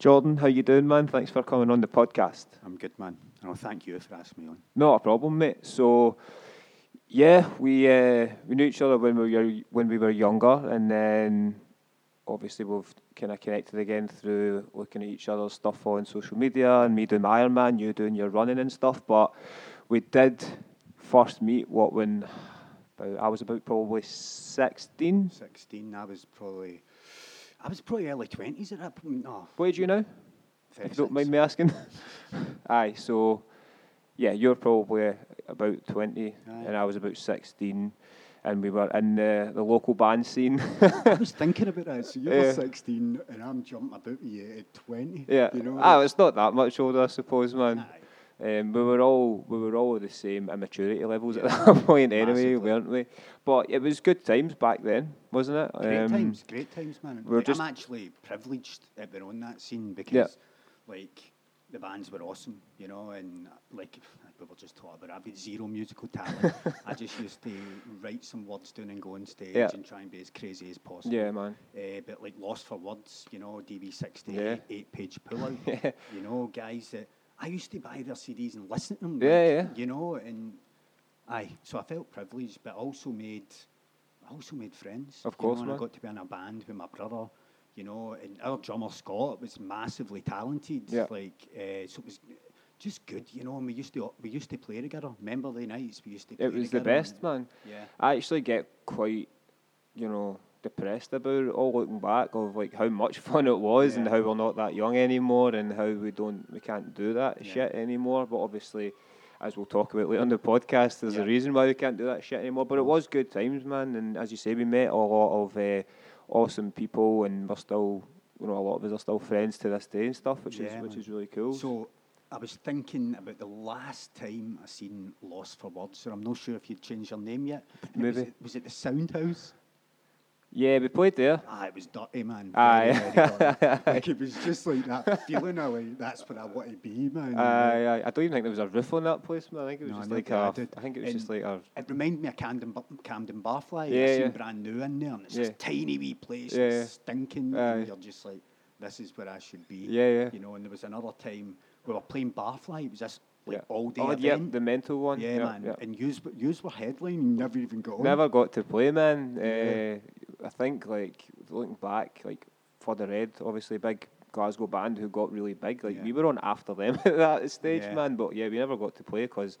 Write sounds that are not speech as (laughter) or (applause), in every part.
Jordan, how you doing, man? Thanks for coming on the podcast. I'm good, man. And I'll thank you for asking me on. Not a problem, mate. So, yeah, we uh, we knew each other when we were when we were younger, and then obviously we've kind of connected again through looking at each other's stuff on social media, and me doing my Ironman, you doing your running and stuff. But we did first meet what when about, I was about probably sixteen. 16, I was probably, I was probably early 20s at that point. No, What age are you now? If you don't mind me asking. (laughs) Aye, so yeah, you're probably about 20 Aye. and I was about 16 and we were in the, the local band scene. I was (laughs) thinking about that. So you're Yeah. 16 and I'm jumping about you at 20. yeah. You know, ah, it's not that much older, I suppose, man. Aye. Um, we were all we were all the same immaturity levels at that (laughs) point anyway, Massively. weren't we? But it was good times back then, wasn't it? Great Um, times, great times, man. we're Like, just- I'm actually privileged that we're on that scene because, yeah. like, the bands were awesome, you know, and like we were just talking about, I've got zero musical talent. (laughs) I just used to write some words down and go on stage Yeah. and try and be as crazy as possible. Yeah, man. Uh, but like Lost for Words, you know, DB60, Yeah. eight page pullout. (laughs) Yeah. You know, guys that I used to buy their CDs and listen to them. Yeah, yeah. You know, and aye, so I felt privileged, but also made, I also made friends. Of you know, course, and man. I got to be in a band with my brother. You know, and our drummer Scott was massively talented. Yeah. Like, uh, so it was just good. You know, and we used to we used to play together. Remember the nights we used to. Play It was the best, man. Yeah. I actually get quite, you know, depressed about it all looking back of like how much (laughs) fun it was and how we're not that young anymore and how we don't we can't do that Yeah. shit anymore. But obviously, as we'll talk about later on the podcast, there's Yeah. a reason why we can't do that shit anymore. But it was good times, man. And as you say, we met a lot of uh, awesome people, and we're still, you know, a lot of us are still friends to this day and stuff, which Yeah, is which is really cool. So I was thinking about the last time I seen Lost for Words, so I'm not sure if you'd changed your name yet. It Was Maybe. it, was it the Soundhaus? Yeah, we played there. Ah, it was dirty, man. Aye. Very, very like it was just like that feeling of like that's where I want to be, man. Aye, aye. I don't even think there was a roof on that place, man. I think it was No, just like a. did. I think it was just like a. It reminded me of Camden, Camden Barfly. Yeah, I seen yeah. brand new in there, and it's Yeah. this tiny wee place, Yeah, it's yeah. stinking, Aye. and you're just like, this is where I should be. Yeah, yeah. You know, and there was another time we were playing Barfly. It was this like yeah. all day Oh, yep, the mental one. Yeah, yeah, man. yeah. And yous, yous were headlining, never even got on. Never got to play, man. Yeah. Uh, I think, like, looking back, like, for the Red, obviously, big Glasgow band who got really big. Like, Yeah. we were on after them (laughs) at that stage, Yeah. man. But yeah, we never got to play because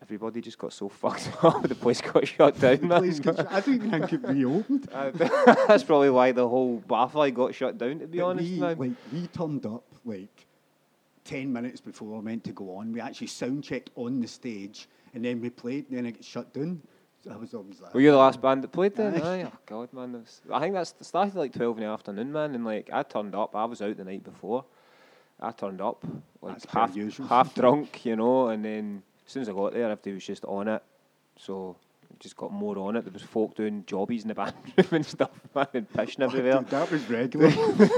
everybody just got so (laughs) fucked up. the place got (laughs) shut down, man. got I don't even think it reopened. That's probably why the whole Barfly got shut down, to be But honest, we, man. Like, we turned up like 10 minutes before we were meant to go on. We actually sound checked on the stage and then we played and then it got shut down. I was always like, Were you the last band that played then? Aye. Oh God, man. was- I think that's started like twelve in the afternoon, man. And like I turned up. I was out the night before. I turned up like half usual. half drunk, you know. And then as soon as I got there, everybody was just on it. So just got more on it. There was folk doing jobbies in the (laughs) band room and stuff, man, and pissing oh, everywhere. Dude, that was regular.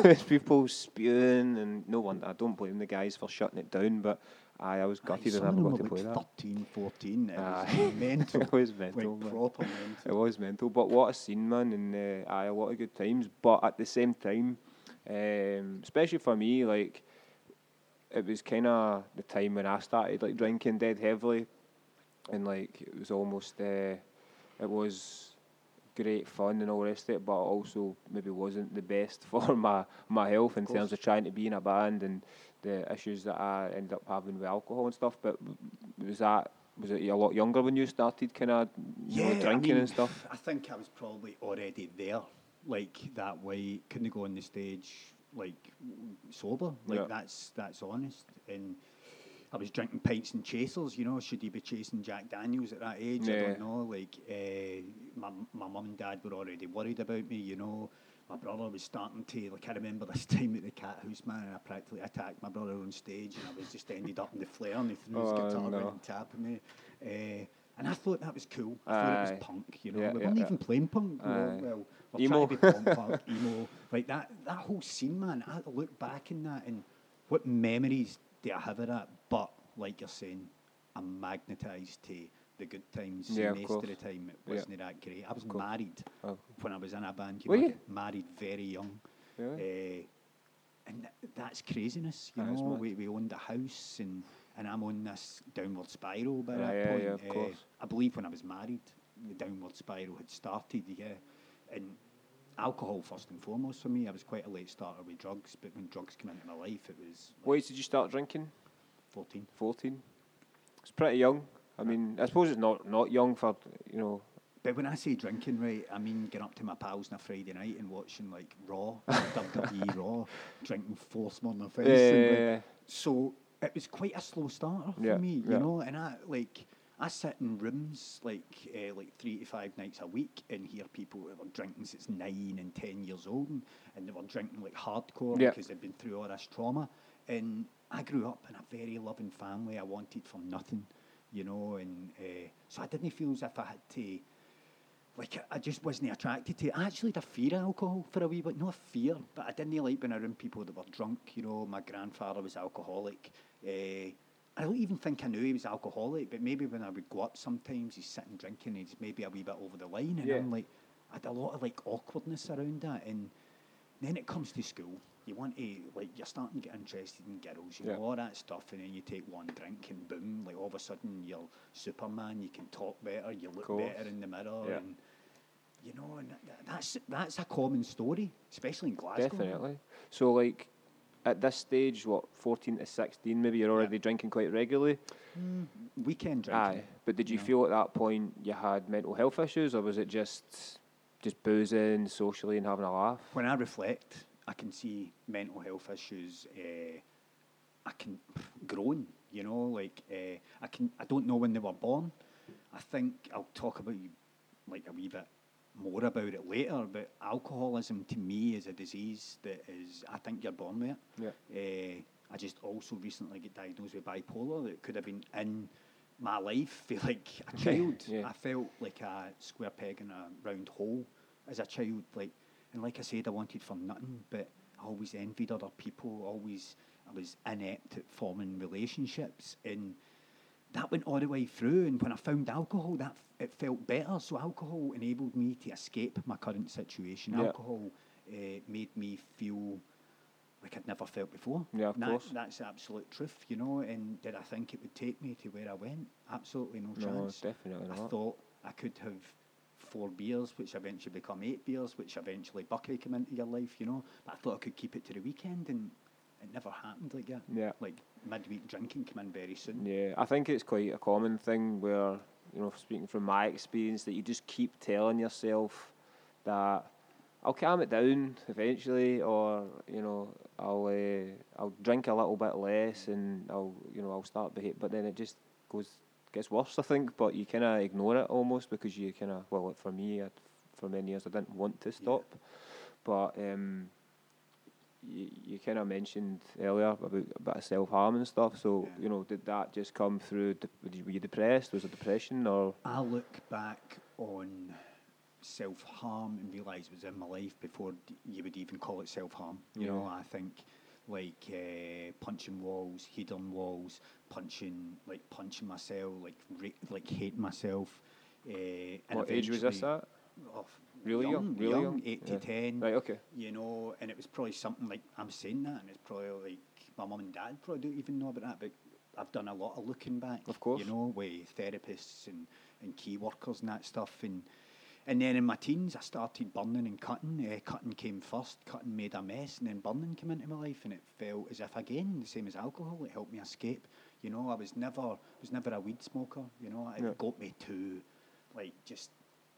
There's people spewing, and no wonder. I don't blame the guys for shutting it down, but aye, I was gutted Some I never got to play like that. 13, 14. It Aye. was (laughs) mental. It was mental, like proper It was mental, but what a scene, man, and uh, aye, a lot of good times. But at the same time, um, especially for me, like it was kind of the time when I started like drinking dead heavily, and like it was almost, uh, it was great fun and all the rest of it, but also maybe wasn't the best (laughs) for my my health in terms of trying to be in a band and the issues that I ended up having with alcohol and stuff. But was that was it a lot younger when you started kind of you know, I drinking mean, and stuff? I think I was probably already there, like that way. Couldn't go on the stage like sober. Like Yeah. that's that's honest. And I was drinking pints and chasers. You know, should you be chasing Jack Daniels at that age? I don't know. Like uh, my my mum and dad were already worried about me. You know. My brother was starting to like. I remember this (laughs) time at the Cathouse, man, and I practically attacked my brother on stage, and I was just ended up in the flare, and he threw his Oh, guitar no. around and tapping me. Uh, and I thought that was cool. I thought it was punk, you know. Yeah, we yeah, weren't yeah. even playing punk. We were, well, we're Emo. trying to be punk, (laughs) punk, emo. Like that, that whole scene, man. I look back in that and what memories do I have of that? But like you're saying, I'm magnetised to the good times. Yeah, of and most of the time, it wasn't that great. I was course. married Oh. when I was in a band. You Were know, you? married very young. Really? Uh, and th- that's craziness, you That know. We, we owned a house, and, and I'm on this downward spiral by Yeah, that yeah, point. yeah, of Uh, course. I believe when I was married, the downward spiral had started, yeah. And alcohol first and foremost for me. I was quite a late starter with drugs, but when drugs came into my life, it was like What age did you start drinking? 14. 14. It's pretty young. I mean, I suppose it's not, not young for, you know, But when I say drinking, right, I mean getting up to my pals on a Friday night and watching like Raw, (laughs) WWE Raw, drinking four on the face. and, like, Yeah. so it was quite a slow starter for Yeah, me, you yeah. know. And I like I sit in rooms like uh, like three to five nights a week and hear people that were drinking since nine and ten years old, and, and they were drinking like hardcore Yeah. because they'd been through all this trauma. And I grew up in a very loving family. I wanted for nothing, you know, and uh, so I didn't feel as if I had to like I just wasn't attracted to it. I actually had a fear of alcohol for a wee bit, not fear, but I didn't like being around people that were drunk. You know, my grandfather was alcoholic. Uh, I don't even think I knew he was alcoholic, but maybe when I would go up sometimes, he's sitting drinking, he's maybe a wee bit over the line, and Yeah. I'm like, I had a lot of like awkwardness around that, and then it comes to school. You want to like you're starting to get interested in girls, you Yeah. know all that stuff, and then you take one drink and boom, like all of a sudden you're Superman. You can talk better, you look better in the mirror, Yeah. and you know, and that, that's that's a common story, especially in Glasgow. Definitely. So, like, at this stage, what, 14 to 16, maybe you're already drinking quite regularly? Mm, weekend drinking. Aye. But did you feel at that point you had mental health issues, or was it just just boozing socially and having a laugh? When I reflect, I can see mental health issues. Uh, I can (sighs) growing. You know, like uh, I can. I don't know when they were born. I think I'll talk about like a wee bit more about it later. But alcoholism to me is a disease that is. I think you're born with it. Yeah. Uh, I just also recently got diagnosed with bipolar. That could have been in my life for (laughs) like a (laughs) child. Yeah. I felt like a square peg in a round hole as a child. Like, and like I said, I wanted for nothing, but I always envied other people. Always, I was inept at forming relationships, and that went all the way through. And when I found alcohol, that f- it felt better. So alcohol enabled me to escape my current situation. Yeah. Alcohol uh, made me feel like I'd never felt before. Yeah, of that- course. That's the absolute truth, you know. And did I think it would take me to where I went? Absolutely no No, chance. definitely I not. thought I could have four beers, which eventually become eight beers, which eventually Bucky came into your life, you know. But I thought I could keep it to the weekend, and it never happened like that. Yeah. Like midweek drinking came in very soon. Yeah, I think it's quite a common thing where, you know, speaking from my experience, that you just keep telling yourself that I'll calm it down eventually, or you know, I'll uh, I'll drink a little bit less, and I'll you know I'll start behave, but then it just goes gets worse, I think. But you kind of ignore it almost because you kind of well, for me, i for many years I didn't want to stop, but um, you, you kind of mentioned earlier about a bit of self harm and stuff. So Yeah. you know, did that just come through? de- were you- depressed? Was it depression or? I look back on self harm and realise it was in my life before d- you would even call it self harm. You know, I think like uh, punching walls, hitting walls, punching like punching myself, like ra- like hating myself. Uh, what age was this at? Oh, Really young, really young? eight Yeah. to ten. Right. Okay. You know, and it was probably something like I'm saying that, and it's probably like my mum and dad probably don't even know about that, but I've done a lot of looking back. Of course. You know, with therapists and, and key workers and that stuff, and and then in my teens I started burning and cutting. Uh, cutting came first. Cutting made a mess, and then burning came into my life, and it felt as if again the same as alcohol. It helped me escape. You know, I was never was never a weed smoker. You know, it Yeah. got me to like just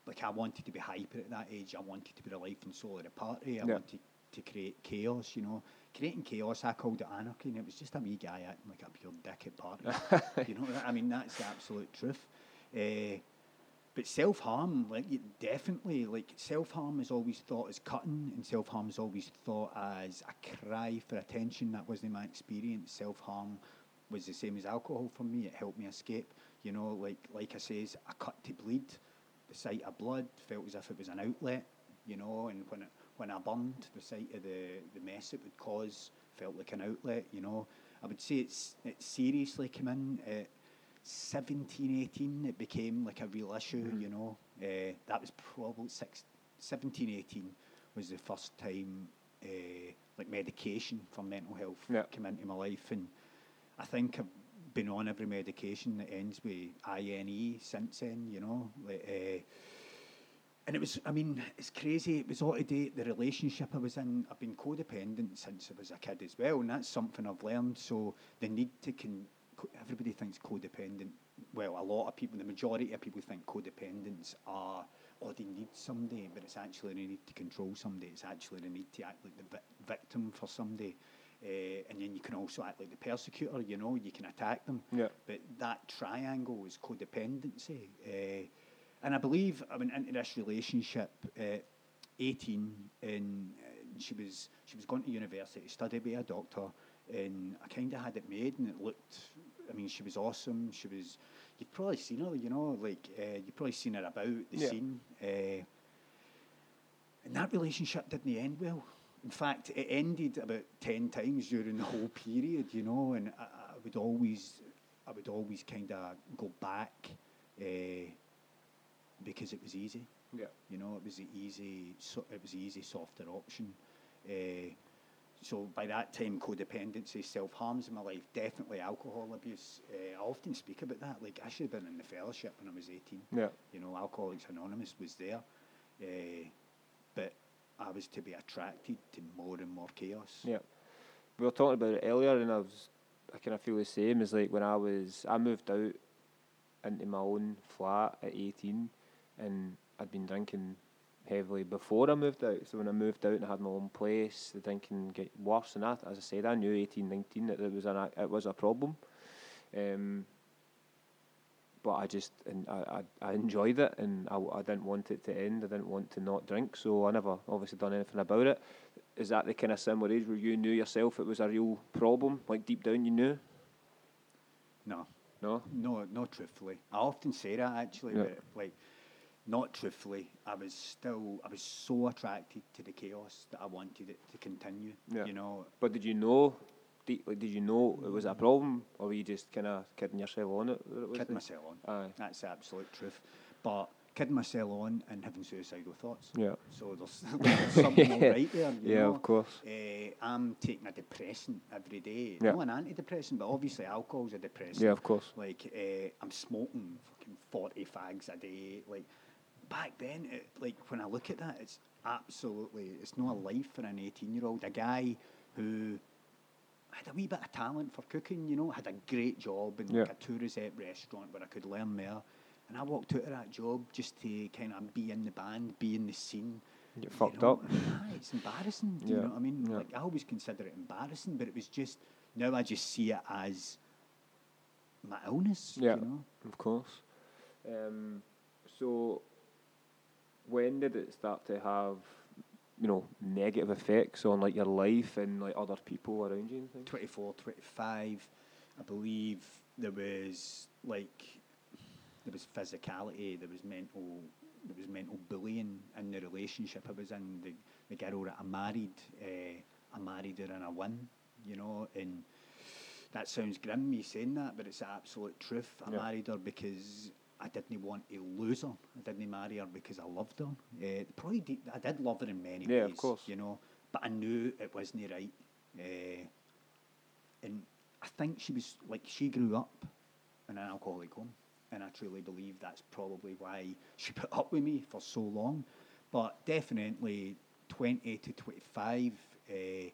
like I wanted to be hyper at that age. I wanted to be the life and soul of the party. I Yeah. wanted to create chaos. You know, creating chaos. I called it anarchy, and it was just a wee guy acting like a pure dick at parties. (laughs) you know, I mean that's the absolute truth. Uh, but self harm, like definitely, like self harm is always thought as cutting, and self harm is always thought as a cry for attention. That wasn't my experience. Self harm was the same as alcohol for me. It helped me escape. You know, like like I says, I cut to bleed. The sight of blood felt as if it was an outlet. You know, and when it, when I burned, the sight of the the mess it would cause felt like an outlet. You know, I would say it's it seriously came in at 17, 18. It became like a real issue. You know, uh, that was probably six, 17, 18 was the first time uh, like medication for mental health Yeah. came into my life, and I think I've been on every medication that ends with INE since then. You know, like, uh, and it was, I mean, it's crazy. It was all to date the relationship I was in. I've been codependent since I was a kid as well, and that's something I've learned. So the need to con- co- everybody thinks codependent. Well, a lot of people, the majority of people think codependents are, oh, they need somebody, but it's actually they need to control somebody. It's actually they need to act like the vi- victim for somebody. Uh, and then you can also act like the persecutor, you know, you can attack them. Yeah. But that triangle is codependency. Uh, and I believe I went into this relationship at 18, and she was she was going to university to study be a doctor, and I kind of had it made, and it looked. I mean, she was awesome. She was. You've probably seen her, you know, like uh, you've probably seen her about the Yeah. scene. Uh, and that relationship didn't end well. In fact, it ended about ten times during the whole period, you know. And I, I would always, I would always kind of go back uh, because it was easy. Yeah. You know, it was the easy, so, it was the easy, softer option. Uh, so by that time, codependency, self harms in my life, definitely alcohol abuse. Uh, I often speak about that. Like I should have been in the fellowship when I was eighteen. Yeah. You know, Alcoholics Anonymous was there, uh, but I was to be attracted to more and more chaos. Yeah. We were talking about it earlier, and I was, I kind of feel the same as like when I was, I moved out into my own flat at 18, and I'd been drinking heavily before I moved out. So when I moved out and I had my own place, the drinking get worse. And that, as I said, I knew 18, 19 that it was an, it was a problem. Um, but I just and I, I, I enjoyed it and I, I didn't want it to end. I didn't want to not drink, so I never obviously done anything about it. Is that the kind of similar age where you knew yourself it was a real problem? Like deep down you knew? No, No? no, not truthfully. I often say that actually, Yeah. but like, not truthfully. I was still, I was so attracted to the chaos that I wanted it to continue. Yeah. You know, But did you know deep, like did you know it was a problem or were you just kinda kidding yourself on it? it kidding myself on. Aye. That's the absolute truth. But kidding myself on and having suicidal thoughts. Yeah. So there's, (laughs) there's something all right there. Yeah, know? of course. Uh, I'm taking a depressant every day. Yeah. Not an antidepressant, but obviously alcohol's a depressant. Yeah, of course. Like uh, I'm smoking fucking 40 fags a day. Like back then, it, like when I look at that, it's absolutely it's not a life for an 18 year old. A guy who had a wee bit of talent for cooking, you know, had a great job in like Yeah. a tourist restaurant where I could learn more. And I walked out of that job just to kind of be in the band, be in the scene. Get fucked know, up. (laughs) it's embarrassing. Do you know what I mean? yeah. Like I always consider it embarrassing, but it was just now I just see it as my illness. Yeah. You know? Of course. Um, so, when did it start to have, you know, negative effects on like your life and like other people around you and things? 24, 25, I believe there was like there was physicality, there was mental there was mental bullying in the relationship I was in. The, the girl that I married, uh, I married her and i won you know, and that sounds grim me saying that, but it's absolute truth. I Yeah. married her because I didn't want to lose her. I didn't marry her because I loved her. Uh, probably did, I did love her in many Yeah, of ways, course. you know, but I knew it wasn't right. Uh, and I think she was like she grew up in an alcoholic home, and I truly believe that's probably why she (laughs) put up with me for so long. But definitely, twenty to twenty-five, uh,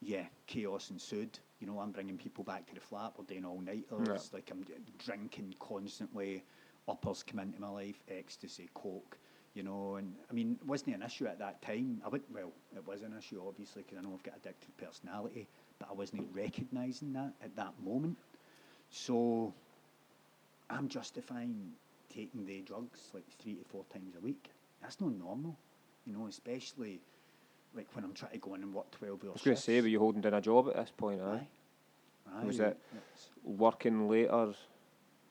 yeah, chaos ensued. You know, I'm bringing people back to the flat. We're doing all nighters. Like I'm drinking constantly. Uppers come into my life, ecstasy, coke. You know, and I mean, it wasn't an issue at that time. I would well, it was an issue obviously because I know I've got addictive personality, but I wasn't recognising that at that moment. So I'm justifying taking the drugs like three to four times a week. That's not normal, you know, especially like when I'm trying to go in and work 12 hours. I was going to say, were you holding down a job at this point? Aye. Aye. Was it working later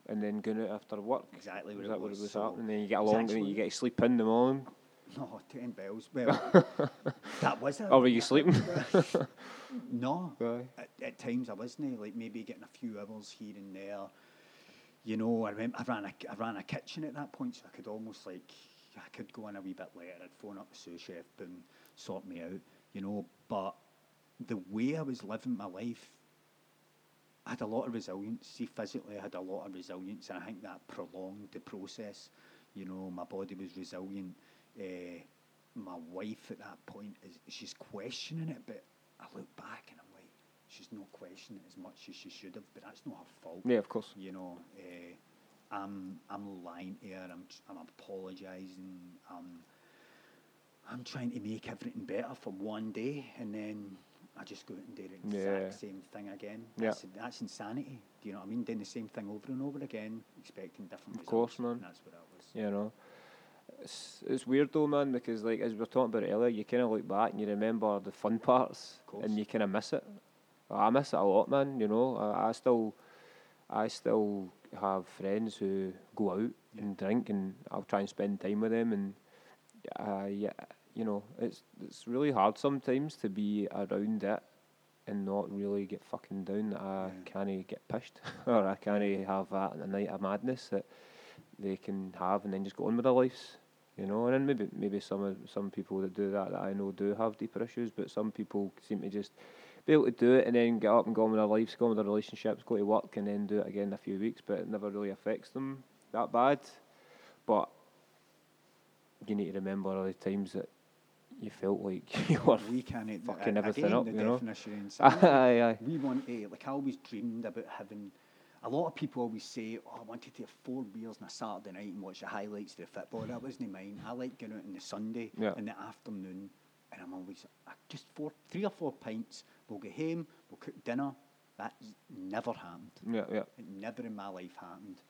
and then going out after work? Exactly Was what that what was. it was So happening? Then you get along and you get to sleep in the morning. (laughs) No, 10 bells. Well, (laughs) that was it. Or were you sleeping? (laughs) No. At, at times I wasn't, eh, like maybe getting a few hours here and there. You know, I remember I ran a, I ran a kitchen at that point, so I could almost like, I could go in a wee bit later, I'd phone up the sous chef and sort me out. you know. But the way I was living my life, I had a lot of resilience. See, physically, I had a lot of resilience, and I think that prolonged the process. You know, my body was resilient. Uh, my wife at that point is she's questioning it, but I look back and I'm like, she's not questioning it as much as she should have, but that's not her fault. Yeah, of course. You know, uh, I'm I'm lying to her. I'm I'm apologising. I'm I'm trying to make everything better for one day, and then I just go out and do the exact Yeah. same thing again. Yeah. That's, that's insanity. Do you know what I mean? Doing the same thing over and over again, expecting different Of course, results. man. And that's what that was. You know, it's it's weird though, man, because like as we were talking about earlier, you kind of look back and you remember the fun parts, and you kind of miss it. I miss it a lot, man. You know, I, I still, I still have friends who go out Yeah. and drink, and I'll try and spend time with them, and uh, yeah, you know, it's it's really hard sometimes to be around it and not really get fucking down that I Yeah. can't get pushed (laughs) or I can't have that a night of madness that they can have and then just go on with their lives. You know, and then maybe maybe some some people that do that that I know do have deeper issues, but some people seem to just be able to do it and then get up and go on with their lives, go on with their relationships, go to work and then do it again in a few weeks, but it never really affects them that bad. But you need to remember all the times that you felt like (laughs) you were we can't fucking everything up, the you know? definition (laughs) insanity. aye, aye. we want to, like I always dreamed about having, a lot of people always say, oh, I wanted to have four beers on a Saturday night and watch the highlights of the football. That wasn't mine. I like going out on the Sunday Yeah. in the afternoon and I'm always, uh, just four, three or four pints, we'll go home, we'll cook dinner. That's never happened. Yeah, yeah. It never in my life happened.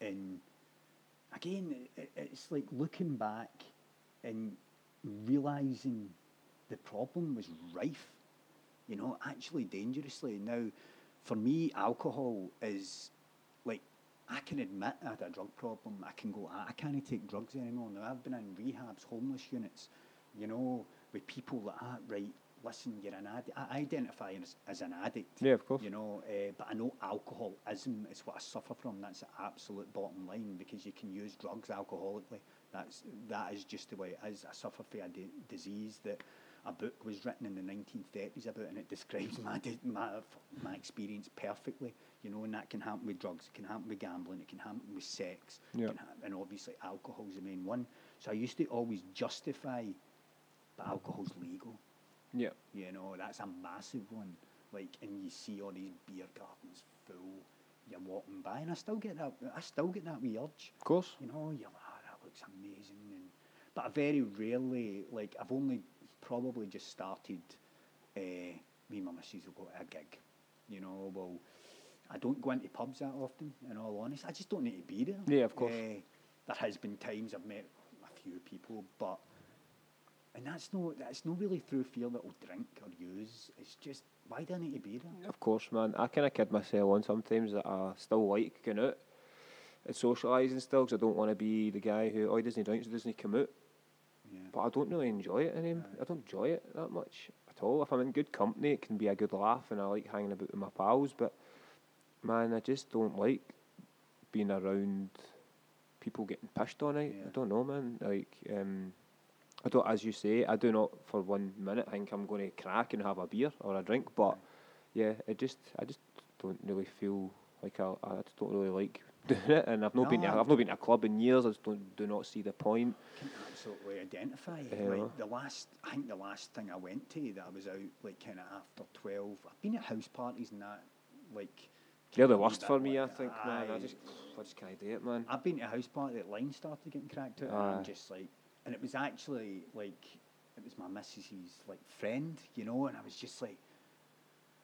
And again, it, it's like looking back and realizing the problem was rife, you know, actually dangerously. Now, for me, alcohol is like, I can admit I had a drug problem. I can go, I can't take drugs anymore. Now, I've been in rehabs, homeless units, you know, with people that are, right, listen, you're an addict. I identify as, as an addict. Yeah, of course. You know, uh, but I know alcoholism is what I suffer from. That's the absolute bottom line because you can use drugs alcoholically. That's that is just the way it is. I suffer from a di- disease that a book was written in the 1930s about, and it describes my di- my my experience perfectly. You know, and that can happen with drugs. It can happen with gambling. It can happen with sex. Yeah. hap- and obviously alcohol's the main one. So I used to always justify, but alcohol's legal. Yeah. You know, that's a massive one. Like, and you see all these beer gardens full. You're walking by, and I still get that. I still get that wee urge. Of course. You know, you're like, oh, that looks amazing. And but I very rarely, like, I've only probably just started. Uh, me and my missus will go to a gig. You know, well, I don't go into pubs that often. In all honesty, I just don't need to be there. Yeah, of course. Eh, there has been times I've met a few people, but and that's no that's not really through fear that I'll drink or use. It's just why do I need to be there? Of course, man. I kind of kid myself on sometimes that I still like going out and socialising still because I don't want to be the guy who, oh, he doesn't drink, so doesn't come out. Yeah. But I don't really enjoy it anymore. I don't enjoy it that much at all. If I'm in good company, it can be a good laugh and I like hanging about with my pals. But man, I just don't like being around people getting pushed on it. I Yeah. don't know, man. Like, um, I don't, as you say, I do not for one minute think I'm going to crack and have a beer or a drink. But yeah, it just, I just don't really feel like I, I just don't really like (laughs) doing it. And I've not been, to, I've not been to a club in years. I just don't, do not see the point. can absolutely identify. Yeah. Like uh-huh. the last, I think the last thing I went to that I was out like kind of after twelve. I've been at house parties and that, like. They're the worst for me, I like- think, man. I just, I just can't do it, man. I've been to a house party that line started getting cracked out, and I'm just like, and it was actually like, it was my missus's like friend, you know, and I was just like,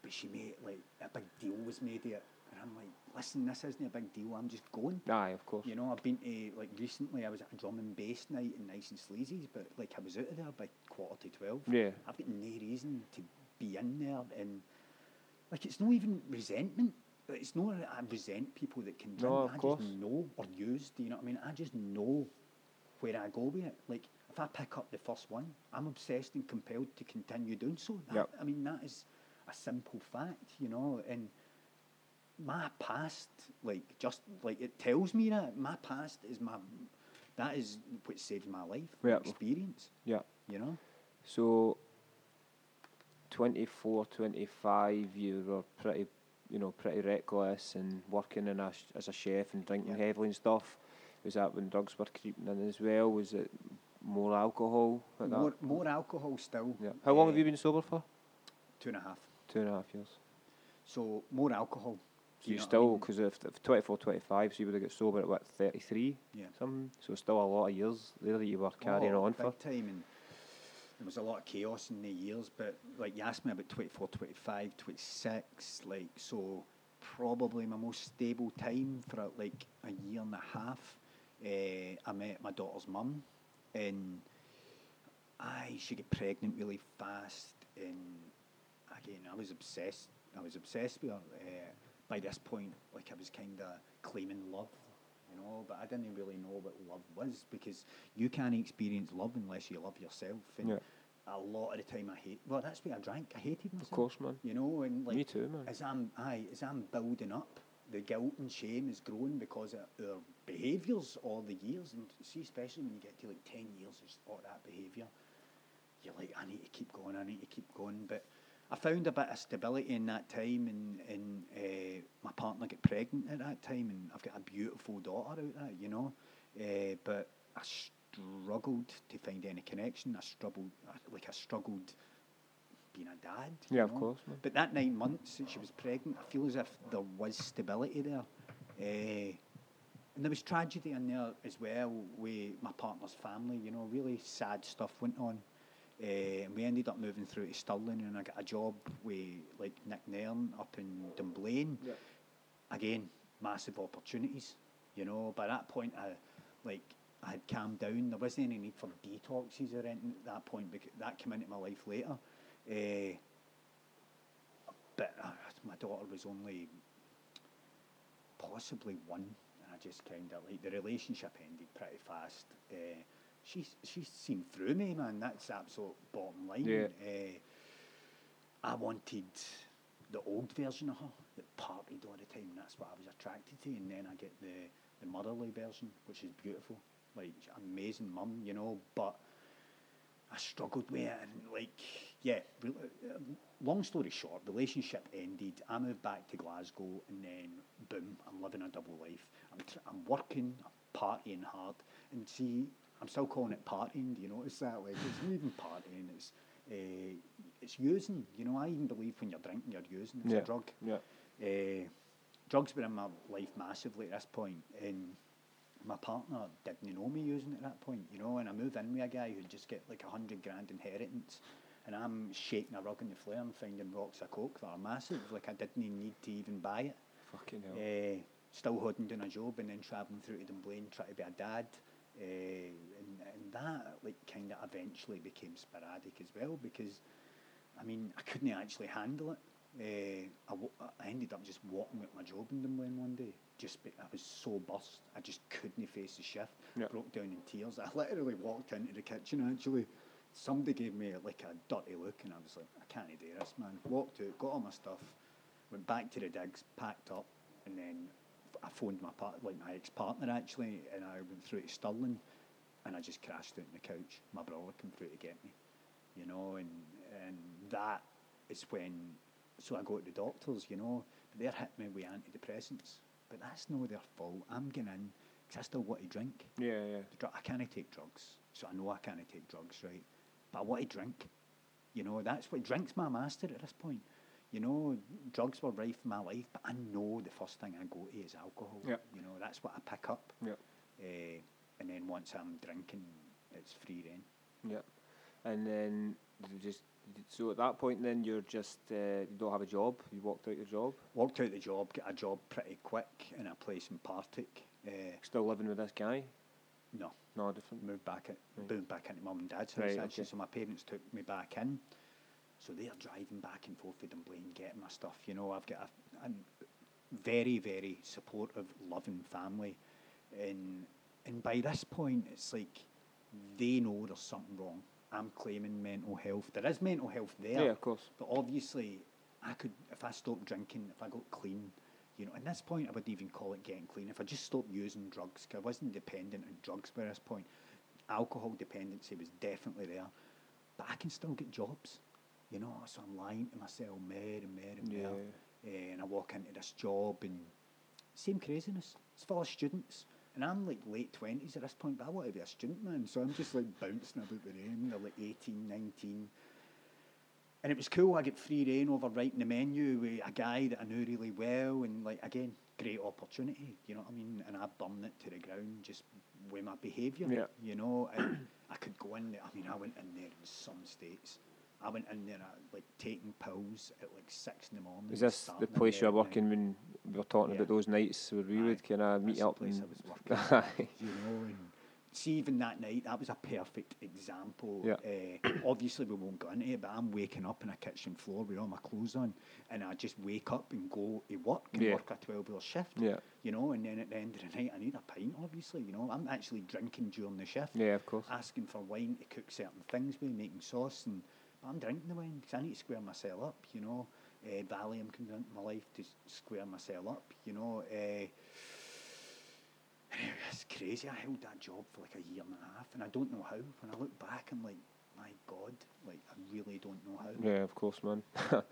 but she made like a big deal was made of it, and I'm like, listen, this isn't a big deal. I'm just going. Aye, of course. You know, I've been to like recently. I was at a drum and bass night in Nice and Sleazy's, but like I was out of there by quarter to twelve. Yeah. I've got no reason to be in there, and like it's not even resentment. It's not that I resent people that can drink. No, of I course. just know or use. Do you know what I mean? I just know where I go with it. Like if I pick up the first one, I'm obsessed and compelled to continue doing so. That, Yep. I mean, that is a simple fact, you know, and my past, like just like it tells me that my past is my that is what saved my life, my Yeah. experience. Yeah. You know, So, 24, 25, you were pretty, you know, pretty reckless and working in a, as a chef and drinking heavily and stuff. Was that when drugs were creeping in as well? Was it more alcohol? Like More, more alcohol still. Yeah. How long uh, have you been sober for? Two and a half. Two and a half years. So more alcohol. So you, know what I still, mean? because if, if 24, 25, so you would have got sober at what, 33? Yeah. Something. So still a lot of years there that you were carrying Oh, on for. time and there was a lot of chaos in the years but like you asked me about 24 25 26 like so probably my most stable time for like a year and a half uh, I met my daughter's mum and I she got pregnant really fast and again I was obsessed I was obsessed with her uh, by this point like I was kind of claiming love you know but I didn't really know what love was because you can't experience love unless you love yourself and Yeah. a lot of the time I hate well that's why I drank I hated myself Of course, man. you know and like Me too, man. as I'm aye, as I'm building up, the guilt and shame is growing because of our behaviours all the years, and see, especially when you get to like ten years of that behaviour, you're like, I need to keep going, I need to keep going. But I found a bit of stability in that time, and and uh, my partner got pregnant at that time, and I've got a beautiful daughter out that, you know. Uh, but I struggled to find any connection. I struggled, like I struggled being a dad. Yeah, of know. course, man. But that nine months since she was pregnant, I feel as if there was stability there. Uh, and there was tragedy in there as well with my partner's family, you know, really sad stuff went on. Uh, and we ended up moving through to Stirling and I got a job with like Nick Nairn up in Dunblane. Again, massive opportunities, you know. By that point, I like I had calmed down. There wasn't any need for detoxes or anything at that point because that came into my life later. Uh, but uh, my daughter was only possibly one, and I just kind of like the relationship ended pretty fast. Uh, she's she's seen through me, man. That's absolute bottom line. Yeah. Uh, I wanted the old version of her that partied all the time. That's what I was attracted to, and then I get the the motherly version, which is beautiful, like amazing mum, you know. But I struggled with it, and like, yeah. Re- uh, long story short, relationship ended. I moved back to Glasgow, and then boom, I'm living a double life. I'm tr- I'm working, I'm partying hard, and see, I'm still calling it partying. Do you notice that? Like, it's not even partying. It's uh, it's using. You know, I even believe when you're drinking, you're using. It's Yeah. a drug. Yeah. Uh, drugs were in my life massively at this point, and my partner didn't know me using it at that point, you know. And I move in with a guy who'd just get like a hundred grand inheritance, and I'm shaking a rug in the flare and finding rocks of coke that are massive. Like I didn't need to even buy it. Fucking hell. Uh, still holding down a job and then travelling through to Dunblane trying to be a dad. Uh, and, and that like kind of eventually became sporadic as well because I mean I couldn't actually handle it. Uh, I, w- I ended up just walking with my job in Dunblane one day. Just be, I was so burst, I just couldn't face the shift. Yeah. Broke down in tears. I literally walked into the kitchen actually. Somebody gave me like a dirty look, and I was like, I can't do this, man. Walked out, got all my stuff, went back to the digs, packed up, and then I phoned my part, like my ex-partner actually, and I went through to Stirling, and I just crashed out on the couch. My brother came through to get me, you know, and and that is when. So I go to the doctors, you know, but they're hitting me with antidepressants, but that's no their fault. I'm going in because I still want to drink. Yeah, yeah. I can't take drugs, so I know I can't take drugs, right? But I want to drink. You know, that's what drink's my master at this point. You know, drugs were rife in my life, but I know the first thing I go to is alcohol. Yep. You know, that's what I pick up. Yep. Uh, and then once I'm drinking, it's free reign. Yep. And then just so at that point, then you're just uh, you don't have a job. You walked out your job. Walked out the job, got a job pretty quick in a place in Partick. Uh, Still living with this guy. no, No different. moved back at Right. moved back into mum and dad's house Right, actually. okay. So my parents took me back in. So they are driving back and forth with Dunblane, getting my stuff. You know, I've got a, a very, very supportive, loving family, and and by this point, it's like they know there's something wrong. I'm claiming mental health. There is mental health there. Yeah, of course. But obviously, I could, if I stopped drinking, if I got clean, you know, at this point, I would even call it getting clean. If I just stopped using drugs, 'cause I wasn't dependent on drugs by this point, alcohol dependency was definitely there. But I can still get jobs. You know, so I'm lying to myself more and more and Yeah. more. Uh, and I walk into this job and same craziness. It's full of students. And I'm like late 20s at this point, but I want to be a student, man. So I'm just like bouncing about the room. They're like 18, 19. And it was cool. I get free reign over writing the menu with a guy that I knew really well. And like, again, great opportunity. You know what I mean? And I burned it to the ground just with my behaviour. Yeah. You know, and I could go in there. I mean, I went in there in some states. I went in there at, like taking pills at like six in the morning. Is this the place you're there at working when we were talking Yeah. about those nights where we Aye. would kind of meet up place I was (laughs) working. you know, and see, even that night, that was a perfect example. Yeah. Uh, obviously, we won't go into it, but I'm waking up on a kitchen floor with all my clothes on, and I just wake up and go to work and Yeah. work a 12 hour shift. Yeah. You know, and then at the end of the night, I need a pint, obviously. You know, I'm actually drinking during the shift, Yeah, of course. asking for wine to cook certain things with, making sauce, and I'm drinking the wine because I need to square myself up, you know. Uh, Valium comes into my life to square myself up, you know. Uh, (sighs) it's crazy. I held that job for like a year and a half, and I don't know how. When I look back, I'm like, my God, like I really don't know how. Yeah, of course, man. (laughs)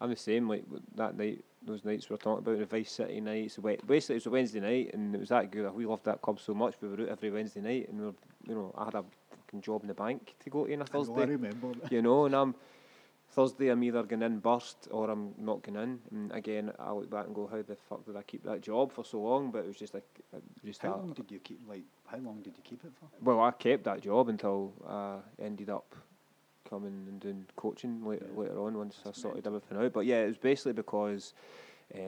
I'm the same. Like that night, those nights we were talking about, the Vice City nights. Basically, it was a Wednesday night, and it was that good. We loved that club so much. We were out every Wednesday night, and we were, you know, I had a fucking job in the bank to go to on a I know, I Thursday. remember. you know, and I'm Thursday. I'm either going in burst or I'm not going in. And again, I look back and go, how the fuck did I keep that job for so long? But it was just like, just How that- long did you keep? Like, how long did you keep it for? well, I kept that job until I ended up coming and doing coaching later, Yeah. later on once That's I sorted mental. everything out. But yeah, it was basically because uh,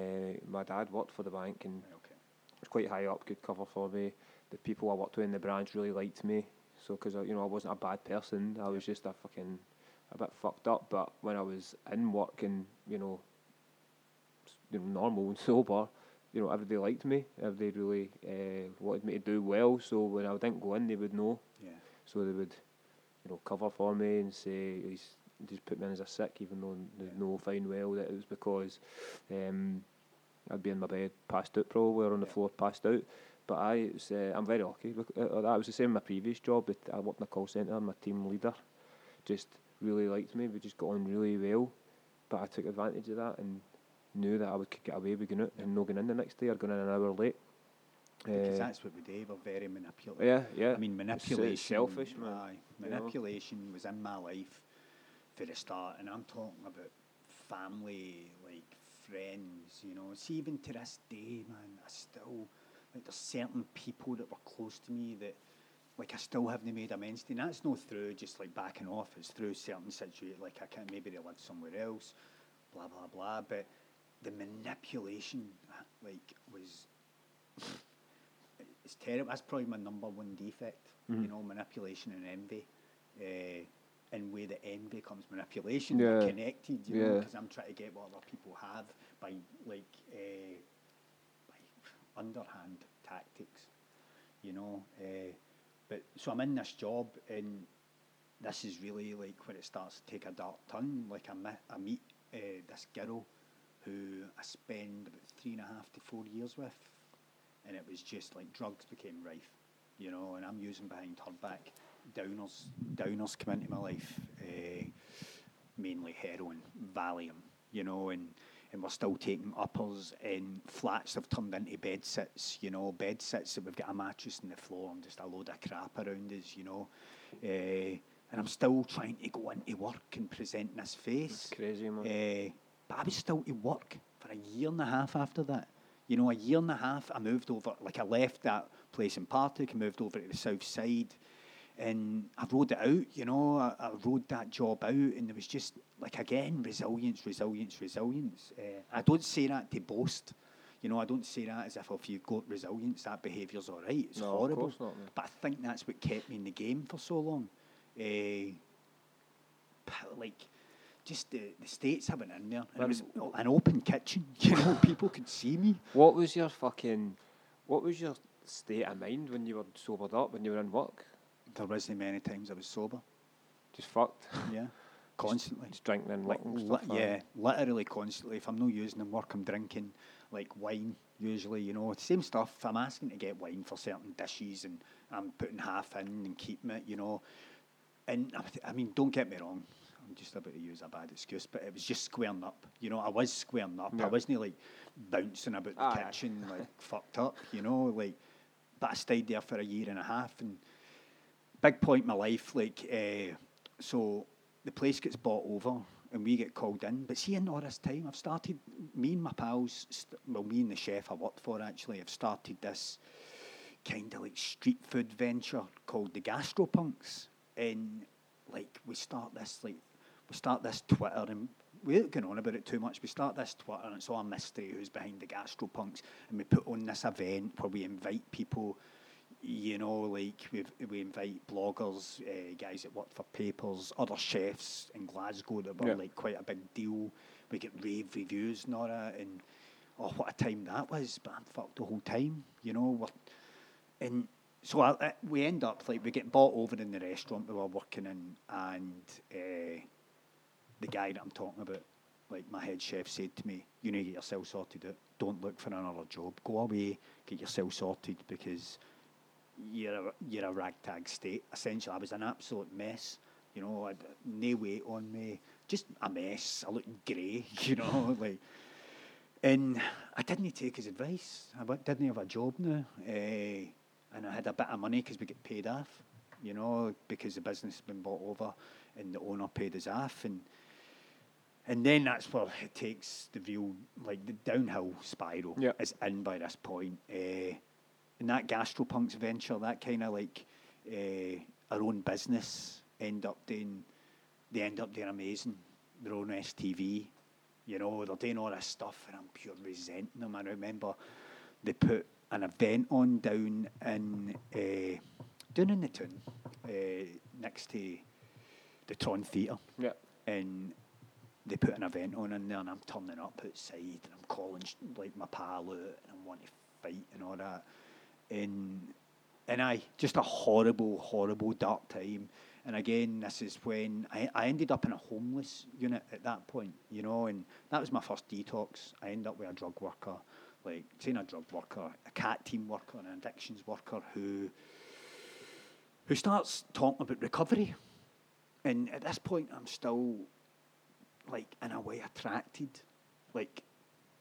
my dad worked for the bank and okay. was quite high up, good cover for me. The people I worked with in the branch really liked me. So, because you know, I wasn't a bad person, I was just a fucking a bit fucked up. But when I was in work and you know, you know, normal and (laughs) sober, you know, everybody liked me. Everybody really uh, wanted me to do well. So when I didn't go in, they would know. Yeah. So they would, you know, cover for me and say he's just put me in as a sick, even though they Yeah. know fine well that it was because um, I'd be in my bed, passed out probably, or on the Yeah. floor, passed out. But I, it was, uh, I'm very lucky. Look, uh, that was the same in my previous job. That I worked in a call centre. My team leader just really liked me. We just got on really well. But I took advantage of that and knew that I would get away with going out and not going in the next day or going in an hour late. Because Uh, that's what we do. We're very manipulative. yeah, yeah. I mean, It's, uh, manipulation. selfish, man. Aye, you know. manipulation was in my life for the start, and I'm talking about family, like friends. You know, see, even to this day, man, I still like there's certain people that were close to me that. Like I still haven't made amends to, and that's not through just like backing off. It's through certain situations, like I can't maybe they live somewhere else, blah blah blah. But the manipulation, uh, like, was (sighs) it's terrible. That's probably my number one defect. You Mhm. know, manipulation and envy. Uh, and where the envy comes manipulation, Yeah. connected. You know, Yeah. because I'm trying to get what other people have by like uh, underhand tactics. You know, uh, but so I'm in this job and this is really like when it starts to take a dark turn. Like I, met, I meet uh, this girl who I spend about three and a half to four years with, and it was just like drugs became rife, you know. And I'm using behind her back. Downers, downers come into my life, uh, mainly heroin, Valium, you know, and and we're still taking uppers and flats have turned into bed sits, you know, bed sits that we've got a mattress on the floor and just a load of crap around us, you know. Uh, and I'm still trying to go into work and present this face. It's crazy, man. Uh, but I was still to work for a year and a half after that. You know, a year and a half, I moved over, like I left that place in Partick, I moved over to the south side, and I rode it out, you know, I, I rode that job out, and there was just, like, again, resilience, resilience, resilience. Uh, I don't say that to boast. You know, I don't say that as if if you've got resilience, that behaviour's all right. It's No, horrible. not. But I think that's what kept me in the game for so long. Uh, like, just the, the states having in there. And it was an open kitchen. (laughs) You know, people could see me. What was your fucking, what was your state of mind when you were sobered up, when you were in work? There wasn't many times I was sober. Just fucked. Yeah, (laughs) constantly. Just drinking and Like, licking li- yeah, literally constantly. If I'm not using them work, I'm drinking like wine. Usually, you know, same stuff. I'm asking to get wine for certain dishes, and I'm putting half in and keeping it. You know, and I- I mean, don't get me wrong. I'm just about to use a bad excuse, but it was just squaring up. You know, I was squaring up. Yeah. I wasn't like bouncing about the aye. kitchen like (laughs) fucked up. You know, like. But I stayed there for a year and a half, and big point in my life. Like, uh, so the place gets bought over, and we get called in. But see, in all this time, I've started. Me and my pals, st- well, me and the chef I worked for actually, have started this kind of like street food venture called the Gastropunks, and like we start this like we start this Twitter and we ain't going on about it too much. We start this Twitter and it's all a mystery who's behind the Gastropunks, and we put on this event where we invite people. You know, like we we invite bloggers, uh, guys that work for papers, other chefs in Glasgow that were Yeah. like quite a big deal. We get rave reviews and all that, and oh, what a time that was! But I'm fucked the whole time. You know, we're and so I, I, we end up like we get bought over in the restaurant we were working in, and uh, the guy that I'm talking about, like my head chef, said to me, "You need to get yourself sorted out. Don't look for another job. Go away, get yourself sorted because you're a, you're a ragtag state. Essentially, I was an absolute mess. You know, I had no weight on me, just a mess. I looked grey. (laughs) You know, (laughs) like." And I didn't take his advice. I didn't have a job now. Uh, and I had a bit of money because we get paid off, you know, because the business had been bought over and the owner paid us off. And and then that's where it takes the real, like the downhill spiral Yep. is in by this point. Uh, and that Gastropunks venture, that kind of like uh, our own business, end up doing, they end up doing amazing. Their own STV, you know, they're doing all this stuff and I'm pure resenting them. I remember they put an event on down in, uh, down in the town, uh, next to the Tron Theatre Yeah. and they put an event on in there, and I'm turning up outside, and I'm calling sh- like my pal out, and I want to fight and all that, and and I just a horrible, horrible dark time. And again, this is when I, I ended up in a homeless unit at that point, you know, and that was my first detox. I ended up with a drug worker, like saying a drug worker, a CAT team worker, an addictions worker who who starts talking about recovery. And at this point, I'm still like in a way attracted like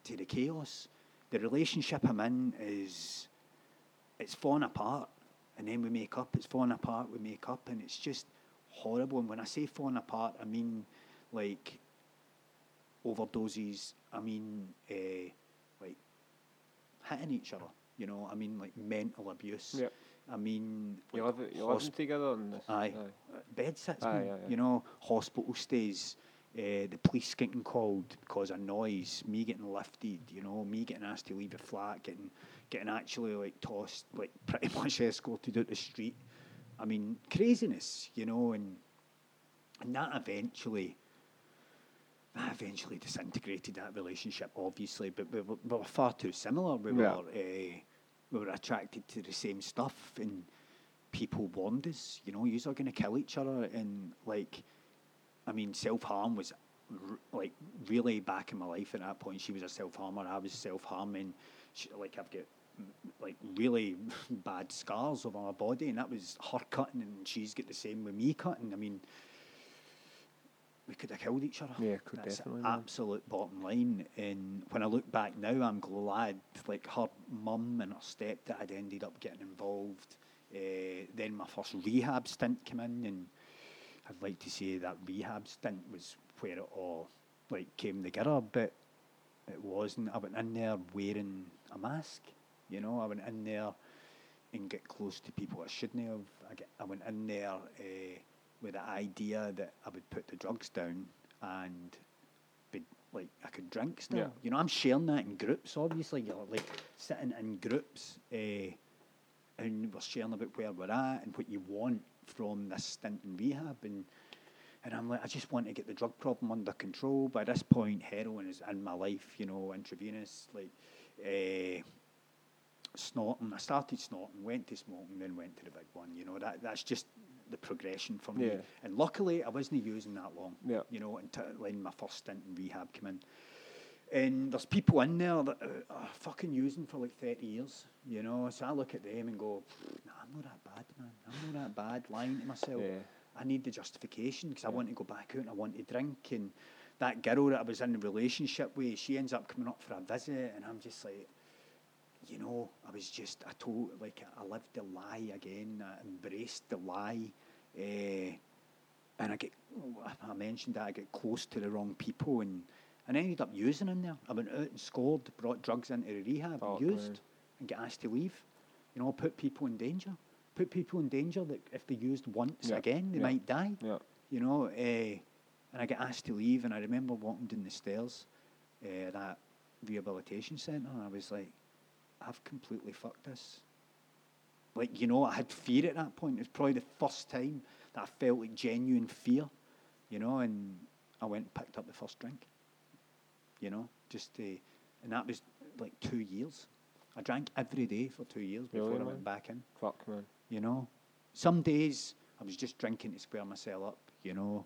to the chaos. The relationship I'm in is it's falling apart and then we make up, it's falling apart, we make up and it's just horrible. And when I say falling apart, I mean like overdoses, I mean uh, like hitting each other, you know, I mean like mental abuse. Yeah. I mean You like, live, you hosp- together? And Aye. Uh, Bed sits, Aye, aye, aye. you know, hospital stays, uh, the police getting called because of noise, me getting lifted, you know, me getting asked to leave the flat, getting getting actually like tossed, like (laughs) pretty much escorted out the street. I mean, craziness, you know, and and that eventually that eventually disintegrated that relationship, obviously, but we were, we were far too similar. We Yeah. were uh, we were attracted to the same stuff, and people warned us, you know, you're going to kill each other, and like, I mean, self harm was r- like really back in my life at that point. She was a self harmer, I was self harming. Like I've got like really (laughs) bad scars over my body, and that was her cutting, and she's got the same with me cutting. I mean, we could have killed each other. Yeah, could That's definitely, man. absolute bottom line. And when I look back now, I'm glad like her mum and her stepdad ended up getting involved. Uh, then my first rehab stint came in, and I'd like to say that rehab stint was where it all like came together, but it wasn't. I went in there wearing a mask. You know, I went in there and get close to people I shouldn't have. I, get, I went in there uh, with the idea that I would put the drugs down and be like I could drink still. Yeah. You know, I'm sharing that in groups. Obviously, you're like sitting in groups, uh, and we're sharing about where we're at and what you want from this stint in rehab. And and I'm like, I just want to get the drug problem under control. By this point, heroin is in my life. You know, intravenous, like. Uh, snorting. I started snorting, went to smoking, then went to the big one. You know, that that's just the progression for me. Yeah. And luckily, I wasn't using that long. Yeah. You know, until when my first stint in rehab came in. And there's people in there that are fucking using for like 30 years, you know. So I look at them and go, nah, I'm not that bad, man. I'm not that bad, lying to myself. Yeah. I need the justification because I want to go back out and I want to drink. And that girl that I was in a relationship with, she ends up coming up for a visit, and I'm just like, you know, I was just, I told, like, I lived the lie again. I embraced the lie. Uh, and I get, I mentioned that I get close to the wrong people, and, and I ended up using in there. I went out and scored, brought drugs into the rehab, Fuck, and used, man. and get asked to leave. You know, put people in danger. Put people in danger that if they used once again, they might die. Yeah. You know, uh, and I get asked to leave, and I remember walking down the stairs uh, at that rehabilitation centre, and I was like, I've completely fucked this. Like, you know, I had fear at that point. It was probably the first time that I felt like genuine fear, you know, and I went and picked up the first drink, you know, just to, and that was like two years. I drank every day for two years before Really, I man? went back in, Fuck, man. you know. Some days I was just drinking to square myself up, you know,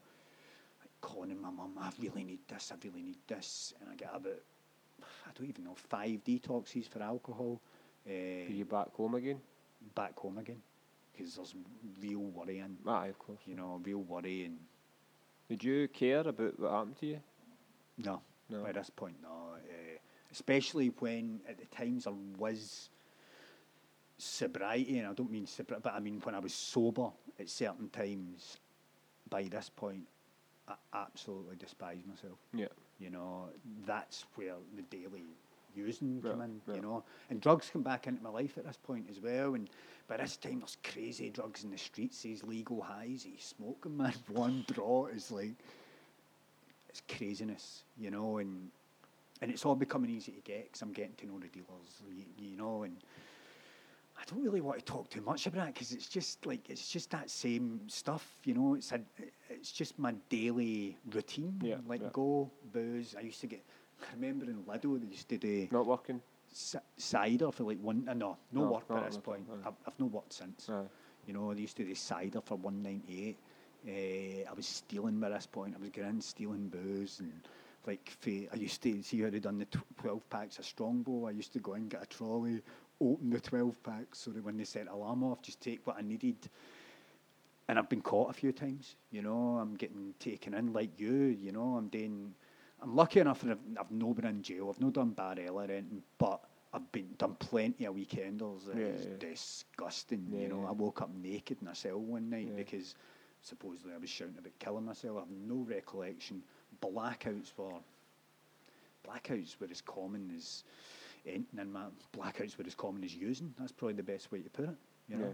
like calling my mum, I really need this, I really need this. And I get about, I don't even know, five detoxes for alcohol. Uh, Are you back home again? back home again because there's real worry and Aye, of course. you know real worry and Did you care about what happened to you? no, No. by this point no uh, especially when at the times there was sobriety and I don't mean sobriety but I mean when I was sober at certain times by this point I absolutely despise myself Yeah. You know that's where the daily using come in yeah. you know? And drugs come back into my life at this point as well and by this time there's crazy drugs in the streets these legal highs he's smoking (laughs) man. One draw is like it's craziness you know? And and it's all becoming easy to get because I'm getting to know the dealers you, you know? And I don't really want to talk too much about it because it's just like it's just that same stuff, you know. It's a, it's just my daily routine. Yeah, like yeah. go booze. I used to get. I remember in Lidl they used to do Not working? c- cider for like one. Uh, no, no, No, work by not this point. I've, I've no worked since. You know, they used to do cider for one ninety eight. Uh, I was stealing by this point. I was going stealing booze and like I used to see how they done the tw- twelve packs of Strongbow. I used to go and get a trolley, open the twelve packs so that when they set alarm off, just take what I needed. And I've been caught a few times. You know, I'm getting taken in like you. You know, I'm doing. I'm lucky enough that I've, I've not been in jail. I've not done Barella or anything, but I've been done plenty of weekenders. Yeah, is yeah. disgusting. Yeah, you know. I woke up naked in a cell one night because supposedly I was shouting about killing myself. I have no recollection. Blackouts were blackouts were as common as anything in my blackouts were as common as using. That's probably the best way to put it. You know? Yeah.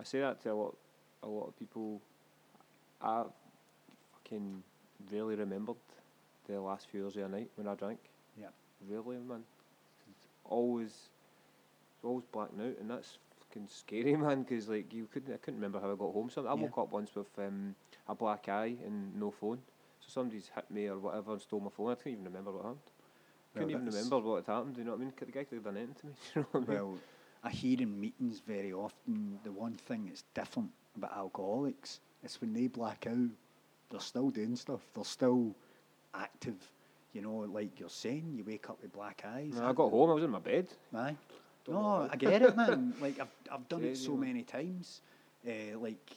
I say that to a lot, a lot of people. I fucking really remembered the last few hours of the night when I drank. Yeah. Really, man. It's always, always blacking out, and that's fucking scary, (laughs) man. Because like you couldn't, I couldn't remember how I got home. So I Yeah. woke up once with um, a black eye and no phone. So somebody's hit me or whatever and stole my phone. I can't even remember what happened. Well, couldn't even remember what had happened. Do you know what I mean? The guy could have done anything to me. (laughs) You know what I mean? Well, I hear in meetings very often the one thing that's different about alcoholics is when they black out, they're still doing stuff. They're still active. You know, like you're saying, you wake up with black eyes. No, I got home. I was in my bed. Aye. Don't No, I get it, man. (laughs) Like I've I've done it so man. many times. Uh, like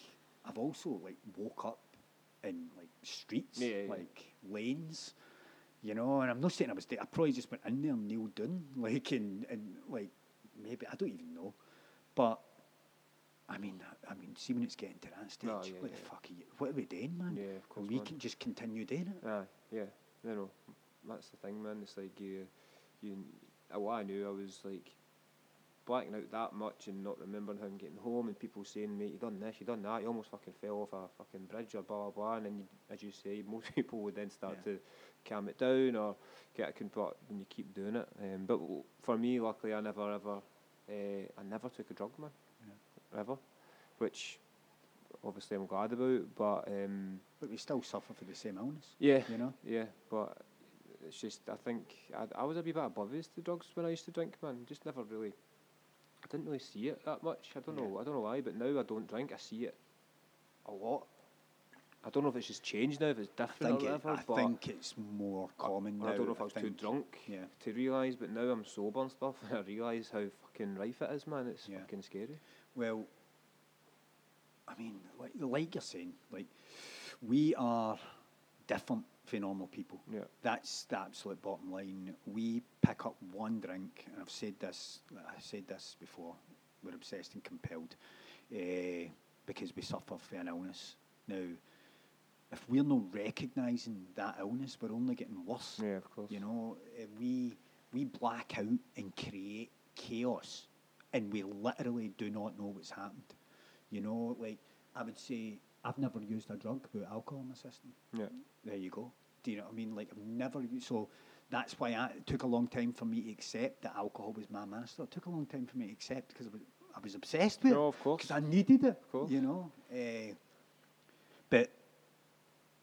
I've also like woke up in like streets, Yeah, yeah, yeah. like lanes. You know, and I'm not saying I was. Dead. I probably just went in there and kneeled down, (laughs) like and and like maybe I don't even know, but. I mean, I mean, see when it's getting to that oh, stage, No, yeah, what yeah. the fuck are you? What are we doing, man? Yeah, of course, we man. can just continue doing it. Aye, yeah, no, no, that's the thing, man. It's like you, you. What I knew, I was like blacking out that much and not remembering how I'm getting home, and people saying, "Mate, you done this, you done that, you almost fucking fell off a fucking bridge or blah blah blah." And then, you, as you say, (laughs) most people would then start Yeah. to calm it down or get a control when you keep doing it. Um, but w- for me, luckily, I never ever, uh, I never took a drug, man, ever, which obviously I'm glad about. But um, But we still suffer for the same illness. yeah, You know. yeah, but it's just I think I, I was a wee bit oblivious to drugs when I used to drink, man. Just never really, I didn't really see it that much. I don't Yeah. know, I don't know why, but now I don't drink. I see it a lot. I don't know if it's just changed now, if it's I different think, or it. I think it's more common now. I don't know if I was too drunk Yeah. to realise, but now I'm sober and stuff, (laughs) and I realise how fucking rife it is, man. It's Yeah. fucking scary. Well, I mean, like, like you're saying, like we are different for normal people. Yeah. That's the absolute bottom line. We pick up one drink, and I've said this. I said this before. We're obsessed and compelled uh, because we suffer from an illness. Now, if we're not recognising that illness, we're only getting worse. Yeah, of course. You know, uh, we we black out and create chaos, and we literally do not know what's happened. You know, like I would say, I've never used a drug with alcohol in my system. Yeah. There you go. Do you know what I mean? Like I've never used so. That's why I, it took a long time for me to accept that alcohol was my master. It took a long time for me to accept because I was, I was obsessed with No, it. of course. Because I needed it. Of course. You know. Uh, but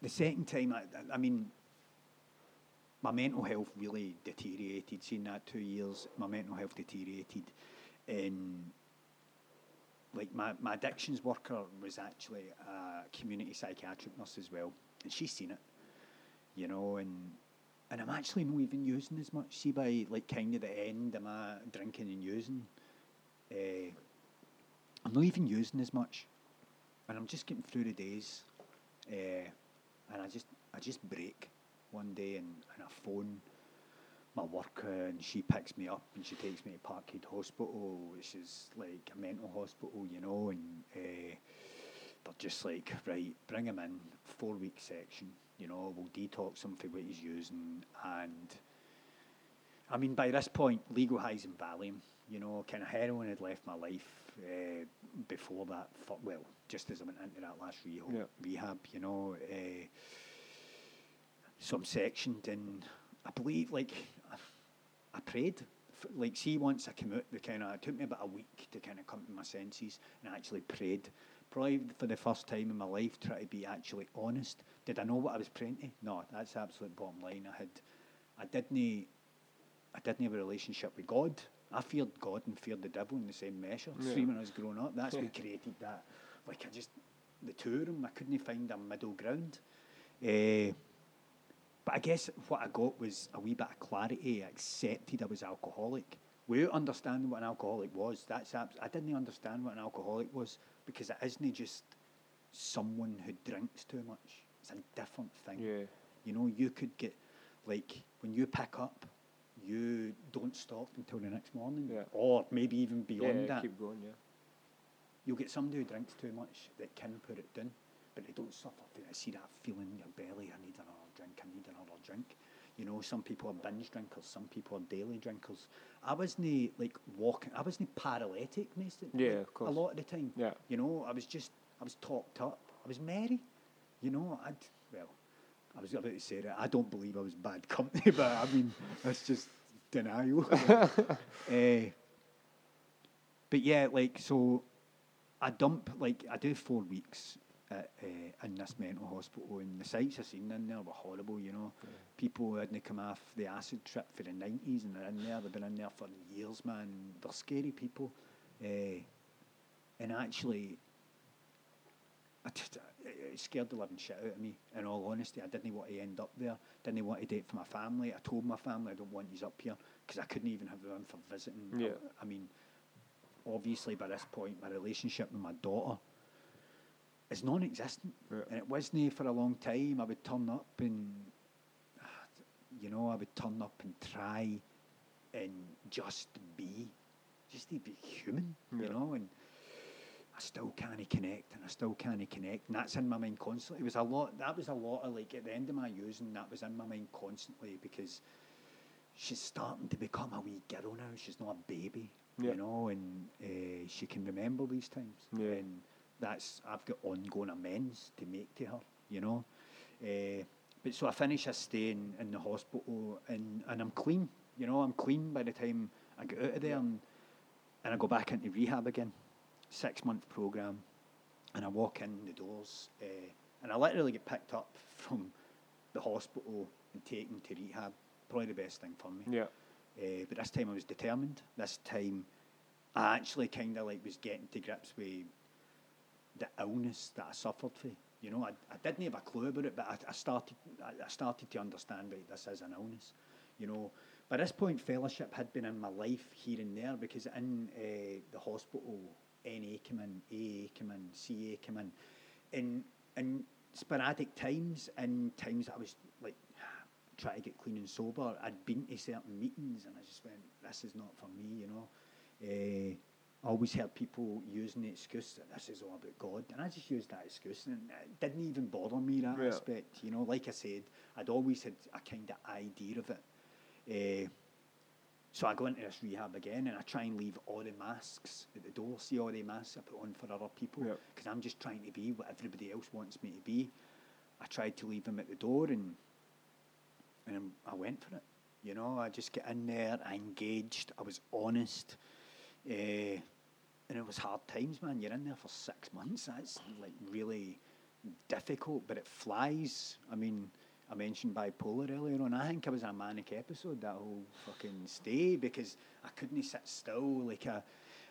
the second time, I, I- I mean, my mental health really deteriorated. Seeing that two years, my mental health deteriorated, and like my, my addictions worker was actually a community psychiatric nurse as well, and she's seen it, you know, and and I'm actually not even using as much. See, by like kind of the end, am I drinking and using? Uh, I'm not even using as much, and I'm just getting through the days, uh, and I just I just break one day and, and I phone my worker and she picks me up and she takes me to Parkhead Hospital, which is like a mental hospital, you know, and uh, they're just like, right, bring him in, four week section, you know, we'll detox him for what he's using. And I mean, by this point, legal highs and Valium, you know, kind of heroin had left my life uh, before that, for, well, just as I went into that last rehab, Yeah. rehab you know. Uh, so I'm sectioned and I believe like I, prayed. Like see once I came out the kind of it took me about a week to kind of come to my senses and I actually prayed. Probably for the first time in my life, try to be actually honest. Did I know what I was praying to? No, that's the absolute bottom line. I had, I didn't, I didn't have a relationship with God. I feared God and feared the devil in the same measure. Yeah. See, when I was growing up, that's Yeah. what (laughs) created that. Like I just, the two of them, I couldn't find a middle ground. Eh, but I guess what I got was a wee bit of clarity. I accepted I was alcoholic. Without understanding what an alcoholic was, that's abs- I didn't understand what an alcoholic was because it isn't just someone who drinks too much. It's a different thing. Yeah. You know, you could get like when you pick up, you don't stop until the next morning, Yeah. or maybe even beyond yeah, that. keep going, yeah. You'll get somebody who drinks too much that can put it down, but they don't suffer. I see that feeling in your belly. I need another drink. I need another drink. You know, some people are binge drinkers. Some people are daily drinkers. I wasn't like walking. I wasn't paralytic, most of, Yeah, like, of course. A lot of the time. Yeah. You know, I was just. I was topped up. I was merry. You know, I'd well. I was about to say that I don't believe I was bad (laughs) company, but I mean that's just denial. (laughs) Eh, but yeah, like so, I dump like I do four weeks at, uh, in this mental hospital, and the sights I've seen in there were horrible. You know, people who hadn't come off the acid trip for the nineties, and they're in there. They've been in there for years, man. They're scary people, uh, and actually. I just, it scared the living shit out of me. In all honesty, I didn't want to end up there. Didn't want to date for my family. I told my family I don't want you up here because I couldn't even have them for visiting. I- Yeah. I mean, obviously by this point, my relationship with my daughter is non-existent, Yeah. and it wasn't for a long time. I would turn up and, ah, you know, I would turn up and try and just be, just to be human, Yeah. you know, and. I still can't connect, and I still can't connect, and that's in my mind constantly. It was a lot. That was a lot of like at the end of my using, that was in my mind constantly because she's starting to become a wee girl now. She's not a baby, Yeah. you know, and uh, she can remember these times. Yeah. And that's I've got ongoing amends to make to her, you know. Uh, but so I finish a stay in, in the hospital, and, and I'm clean, you know. I'm clean by the time I get out of there, and, and I go back into rehab again six month program, and I walk in the doors, uh, and I literally get picked up from the hospital and taken to rehab. Probably the best thing for me. Yeah. Uh, but this time I was determined. This time I actually kind of like was getting to grips with the illness that I suffered for. You know, I, I didn't have a clue about it, but I, I started I, I started to understand right, this is an illness. You know, by this point, fellowship had been in my life here and there because in uh, the hospital NA came in, AA came in, CA came in, in in sporadic times and times that I was like trying to get clean and sober. I'd been to certain meetings and I just went, this is not for me, you know. Uh, I always heard people using the excuse that this is all about God, and I just used that excuse, and it didn't even bother me that Yeah. aspect. You know, like I said, I'd always had a kind of idea of it. Uh, so I go into this rehab again, and I try and leave all the masks at the door. See all the masks I put on for other people, Yeah. because I'm just trying to be what everybody else wants me to be. I tried to leave them at the door, and and I went for it. You know, I just get in there, I engaged, I was honest, uh, and it was hard times, man. You're in there for six months. That's like really difficult, but it flies. I mean, I mentioned bipolar earlier on. I think I was a manic episode that whole fucking stay because I couldn't sit still. Like I,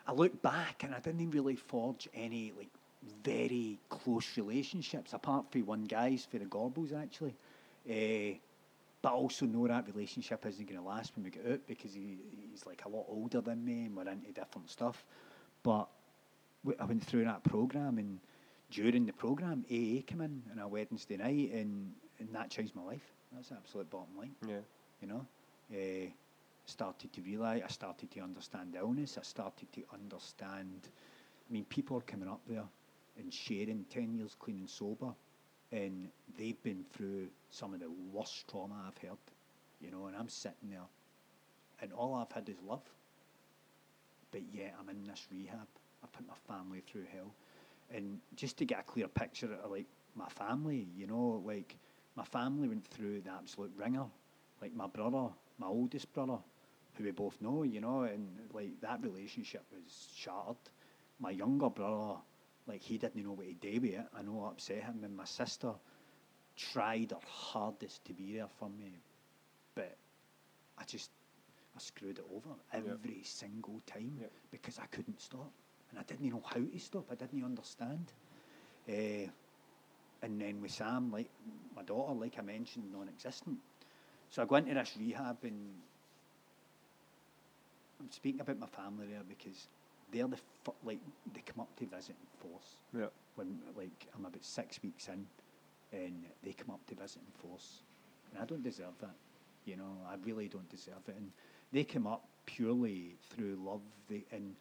I look back and I didn't really forge any like very close relationships apart from one guy's for the Gorbals actually. Uh, but also know that relationship isn't going to last when we get out because he, he's like a lot older than me and we're into different stuff. But I went through that program and during the program, AA came in on a Wednesday night and, and that changed my life. That's the absolute bottom line Yeah. you know. Uh, started to realise, I started to understand the illness, I started to understand, I mean, people are coming up there and sharing 10 years clean and sober, and they've been through some of the worst trauma I've heard, you know, and I'm sitting there, and all I've had is love. But yet I'm in this rehab. I put my family through hell. And just to get a clear picture of like my family, you know, like my family went through the absolute ringer. Like my brother, my oldest brother, who we both know, you know, and like that relationship was shattered. My younger brother, like he didn't know what to do with it. I know it upset him, and my sister tried her hardest to be there for me, but I just I screwed it over every single time Yeah. because I couldn't stop, and I didn't know how to stop. I didn't understand. Uh, and then with Sam, like my daughter, like I mentioned, non-existent. So I go into this rehab, and I'm speaking about my family there because they're the fir- like they come up to visit in force Yeah. when like I'm about six weeks in, and they come up to visit in force, and I don't deserve that. You know, I really don't deserve it. And they come up purely through love the, and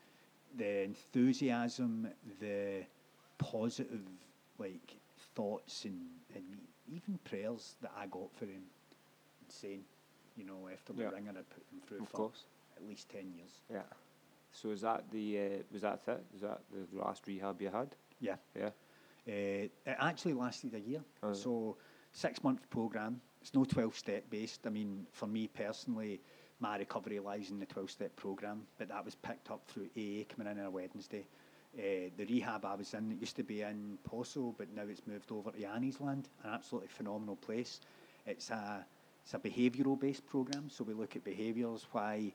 the enthusiasm, the positive like thoughts and, and even prayers that I got for them. saying, You know, after the Yeah. ringer I put them through Of for course. at least ten years. Yeah. So is that the uh, was that it? Is that the last rehab you had? Yeah. Yeah. Uh, it actually lasted a year. Oh, so six month program. It's no twelve step based. I mean, for me personally, my recovery lies in the twelve step program, but that was picked up through AA coming in on a Wednesday. Uh, the rehab I was in, it used to be in Possil, but now it's moved over to Anniesland, an absolutely phenomenal place. It's a it's a behavioural based program, so we look at behaviours, why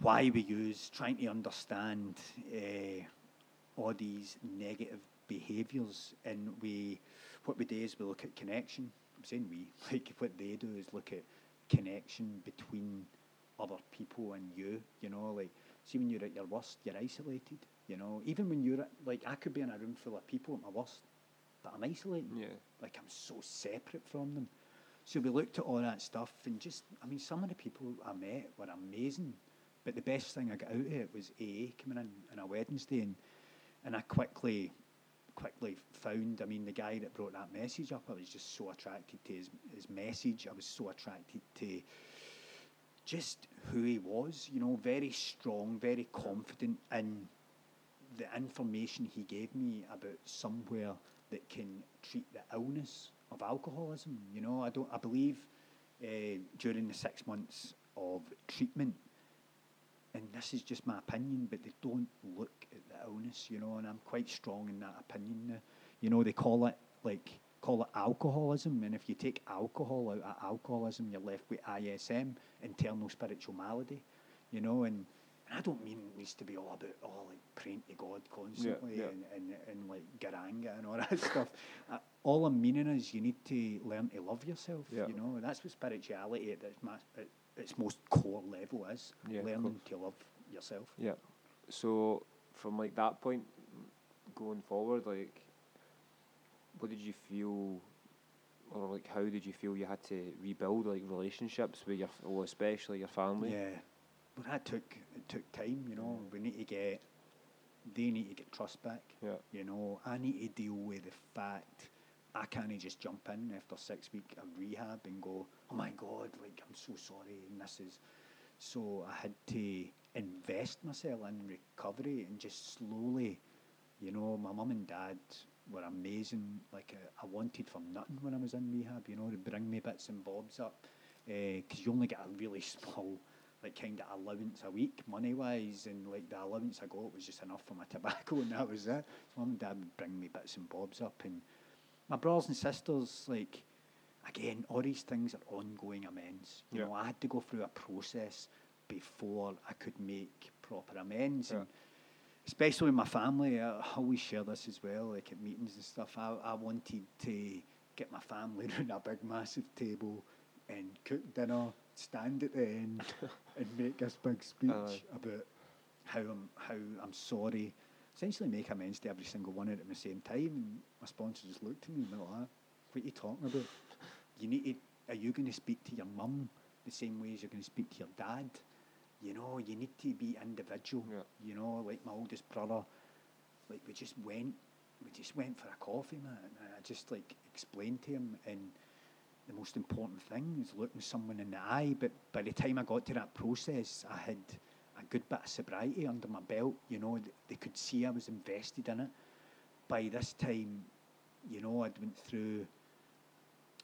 why we use, trying to understand uh, all these negative behaviours, and we what we do is we look at connection. I'm saying we (laughs) like what they do is look at connection between other people and you. You know, like see when you're at your worst, you're isolated. You know, even when you're at, like I could be in a room full of people at my worst, but I'm isolated. Yeah. Like I'm so separate from them. So we looked at all that stuff and just, I mean, some of the people I met were amazing. But the best thing I got out of it was AA coming in on a Wednesday, and and I quickly, quickly found. I mean, the guy that brought that message up, I was just so attracted to his his message. I was so attracted to just who he was. You know, very strong, very confident, in the information he gave me about somewhere that can treat the illness of alcoholism. You know, I don't. I believe uh, during the six months of treatment, and this is just my opinion, but they don't look at the illness. You know, and I'm quite strong in that opinion. Now. You know, they call it like call it alcoholism, and if you take alcohol out of alcoholism, you're left with ISM, internal spiritual malady. You know, and and I don't mean it needs to be all about oh like praying to God constantly yeah. And, and and like garanga and all (laughs) that stuff. Uh, all I'm meaning is you need to learn to love yourself. Yeah. You know, and that's what spirituality at its, ma- at its most core level is. Yeah, learning to love yourself. Yeah. So from like that point going forward, like, what did you feel, or like, how did you feel you had to rebuild like relationships with your, well, especially your family? Yeah, but that took it took time. You know, we need to get they need to get trust back. Yeah. You know, I need to deal with the fact I can't just jump in after six week of rehab and go, oh my god, like I'm so sorry, and this is. So I had to invest myself in recovery and just slowly, you know, my mum and dad were amazing. Like uh, I wanted from nothing when I was in rehab. You know, to bring me bits and bobs up because you only get a really (laughs) small like kind of allowance a week money wise and like the allowance I got was just enough for my (laughs) tobacco and that was it. Mum and dad would bring me bits and bobs up and my brothers and sisters like again all these things are ongoing amends. You Yeah. know, I had to go through a process before I could make proper amends Yeah. and especially with my family, I always share this as well, like at meetings and stuff. I, I wanted to get my family (laughs) around a big, massive table and cook dinner, stand at the end, (laughs) and make this big speech Aye. about how I'm how I'm sorry. Essentially, make amends to every single one of them at the same time. And my sponsor just looked at me and went, like, "What are you talking about? You need to. Are you going to speak to your mum the same way as you're going to speak to your dad? You know, you need to be individual. Yeah. You know, like my oldest brother, like we just went, we just went for a coffee, man. And I just like explained to him, and the most important thing is looking someone in the eye. But by the time I got to that process, I had good bit of sobriety under my belt. You know, they could see I was invested in it. By this time, you know, I'd went through.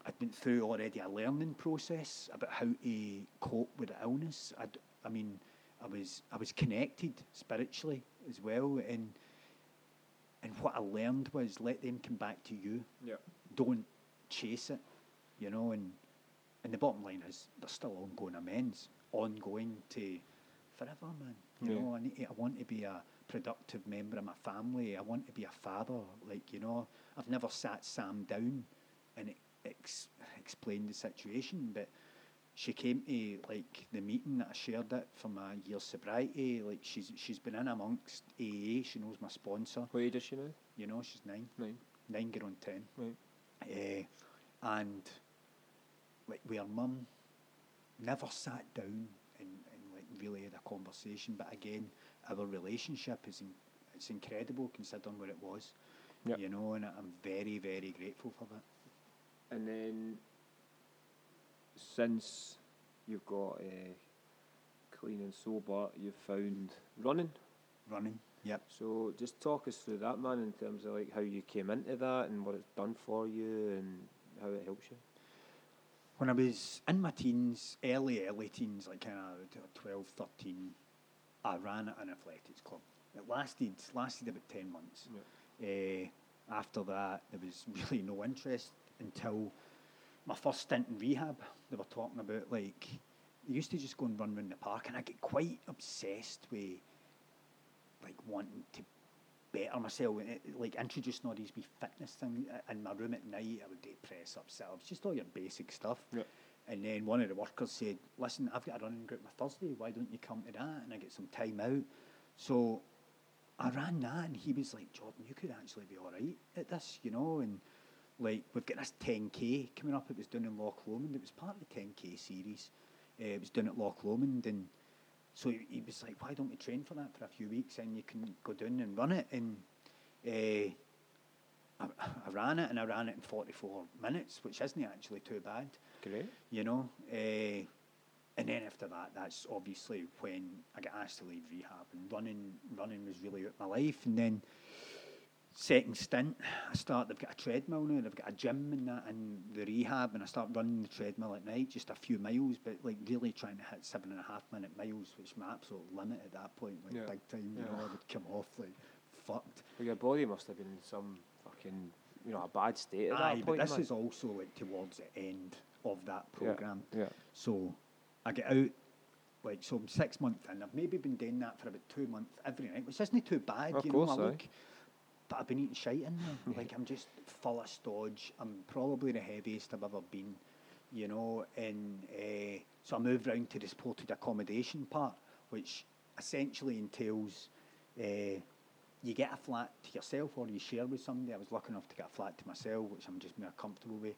I'd been through already a learning process about how to cope with the illness. I'd, I mean, I was I was connected spiritually as well, and and what I learned was let them come back to you. Yeah. Don't chase it, you know. And and the bottom line is there's still ongoing amends, ongoing to forever, man. You Yeah. know, I need to, I want to be a productive member of my family. I want to be a father. Like you know, I've never sat Sam down and ex- explained the situation, but she came to like the meeting that I shared it for my year's sobriety. Like she's she's been in amongst AA. She knows my sponsor. What age is she now? You know, she's nine, Nine. nine going on ten. Right. Eh, and like with her mum, never sat down and, and like really had a conversation. But again, our relationship is in, it's incredible considering what it was. Yep. You know, and I'm very very grateful for that. And then since you've got uh, clean and sober, you've found running. Running. Yep. So just talk us through that, man, in terms of like how you came into that and what it's done for you and how it helps you. When I was in my teens, early, early teens, like kind of 12, 13, I ran at an athletics club. It lasted lasted about 10 months. Eh, after that, there was really no interest until my first stint in rehab. They were talking about like, they used to just go and run around the park, and I get quite obsessed with like wanting to better myself, and like introducing all these wee fitness things in my room at night. I would do press ups, sit ups, just all your basic stuff. Yeah. And then one of the workers said, "Listen, I've got a running group on Thursday. Why don't you come to that?" And I get some time out. So I ran that, and he was like, "Jordan, you could actually be all right at this, you know." And like we've got this 10k coming up. It was done in Loch Lomond. It was part of the 10k series. Uh, it was done at Loch Lomond, and so he, he was like, "Why don't we train for that for a few weeks, and you can go down and run it?" And uh, I, I ran it, and I ran it in 44 minutes, which isn't actually too bad Great. you know. Uh, and then after that, that's obviously when I got asked to leave rehab, and running, running was really out my life. And then second stint, I start. They've got a treadmill now. They've got a gym and that and the rehab, and I start running the treadmill at night, just a few miles, but like really trying to hit seven and a half minute miles, which my absolute limit at that point, like Yeah. big time. You Yeah. know, I would come off like fucked. Well, your body must have been in some fucking, you know, a bad state at Aye, that but this man. is also like towards the end of that program. Yeah. So I get out, like, so I'm six months in. I've maybe been doing that for about two months every night, which isn't too bad, Of you course, know. I look, but I've been eating shite in there. like, I'm just full of stodge. I'm probably the heaviest I've ever been, you know. And uh, so I moved round to the supported accommodation part, which essentially entails uh, you get a flat to yourself or you share with somebody. I was lucky enough to get a flat to myself, which I'm just more comfortable with.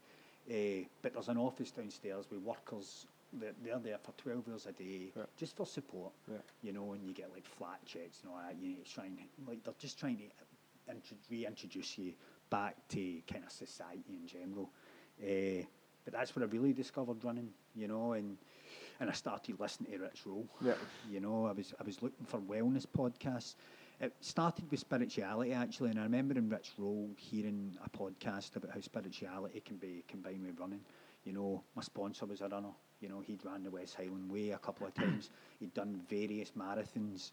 Uh, but there's an office downstairs with workers. They're, they're there for 12 hours a day, Yeah. just for support. Yeah. You know, and you get like flat checks and all that. You know, trying like they're just trying to reintroduce you back to kind of society in general. Uh, but that's what I really discovered running. You know, and and I started listening to Rich Roll. Yeah. You know, I was I was looking for wellness podcasts. It started with spirituality actually, and I remember in Rich Roll hearing a podcast about how spirituality can be combined with running. You know, my sponsor was a runner. You know, he'd ran the West Highland Way a couple of times. He'd done various marathons,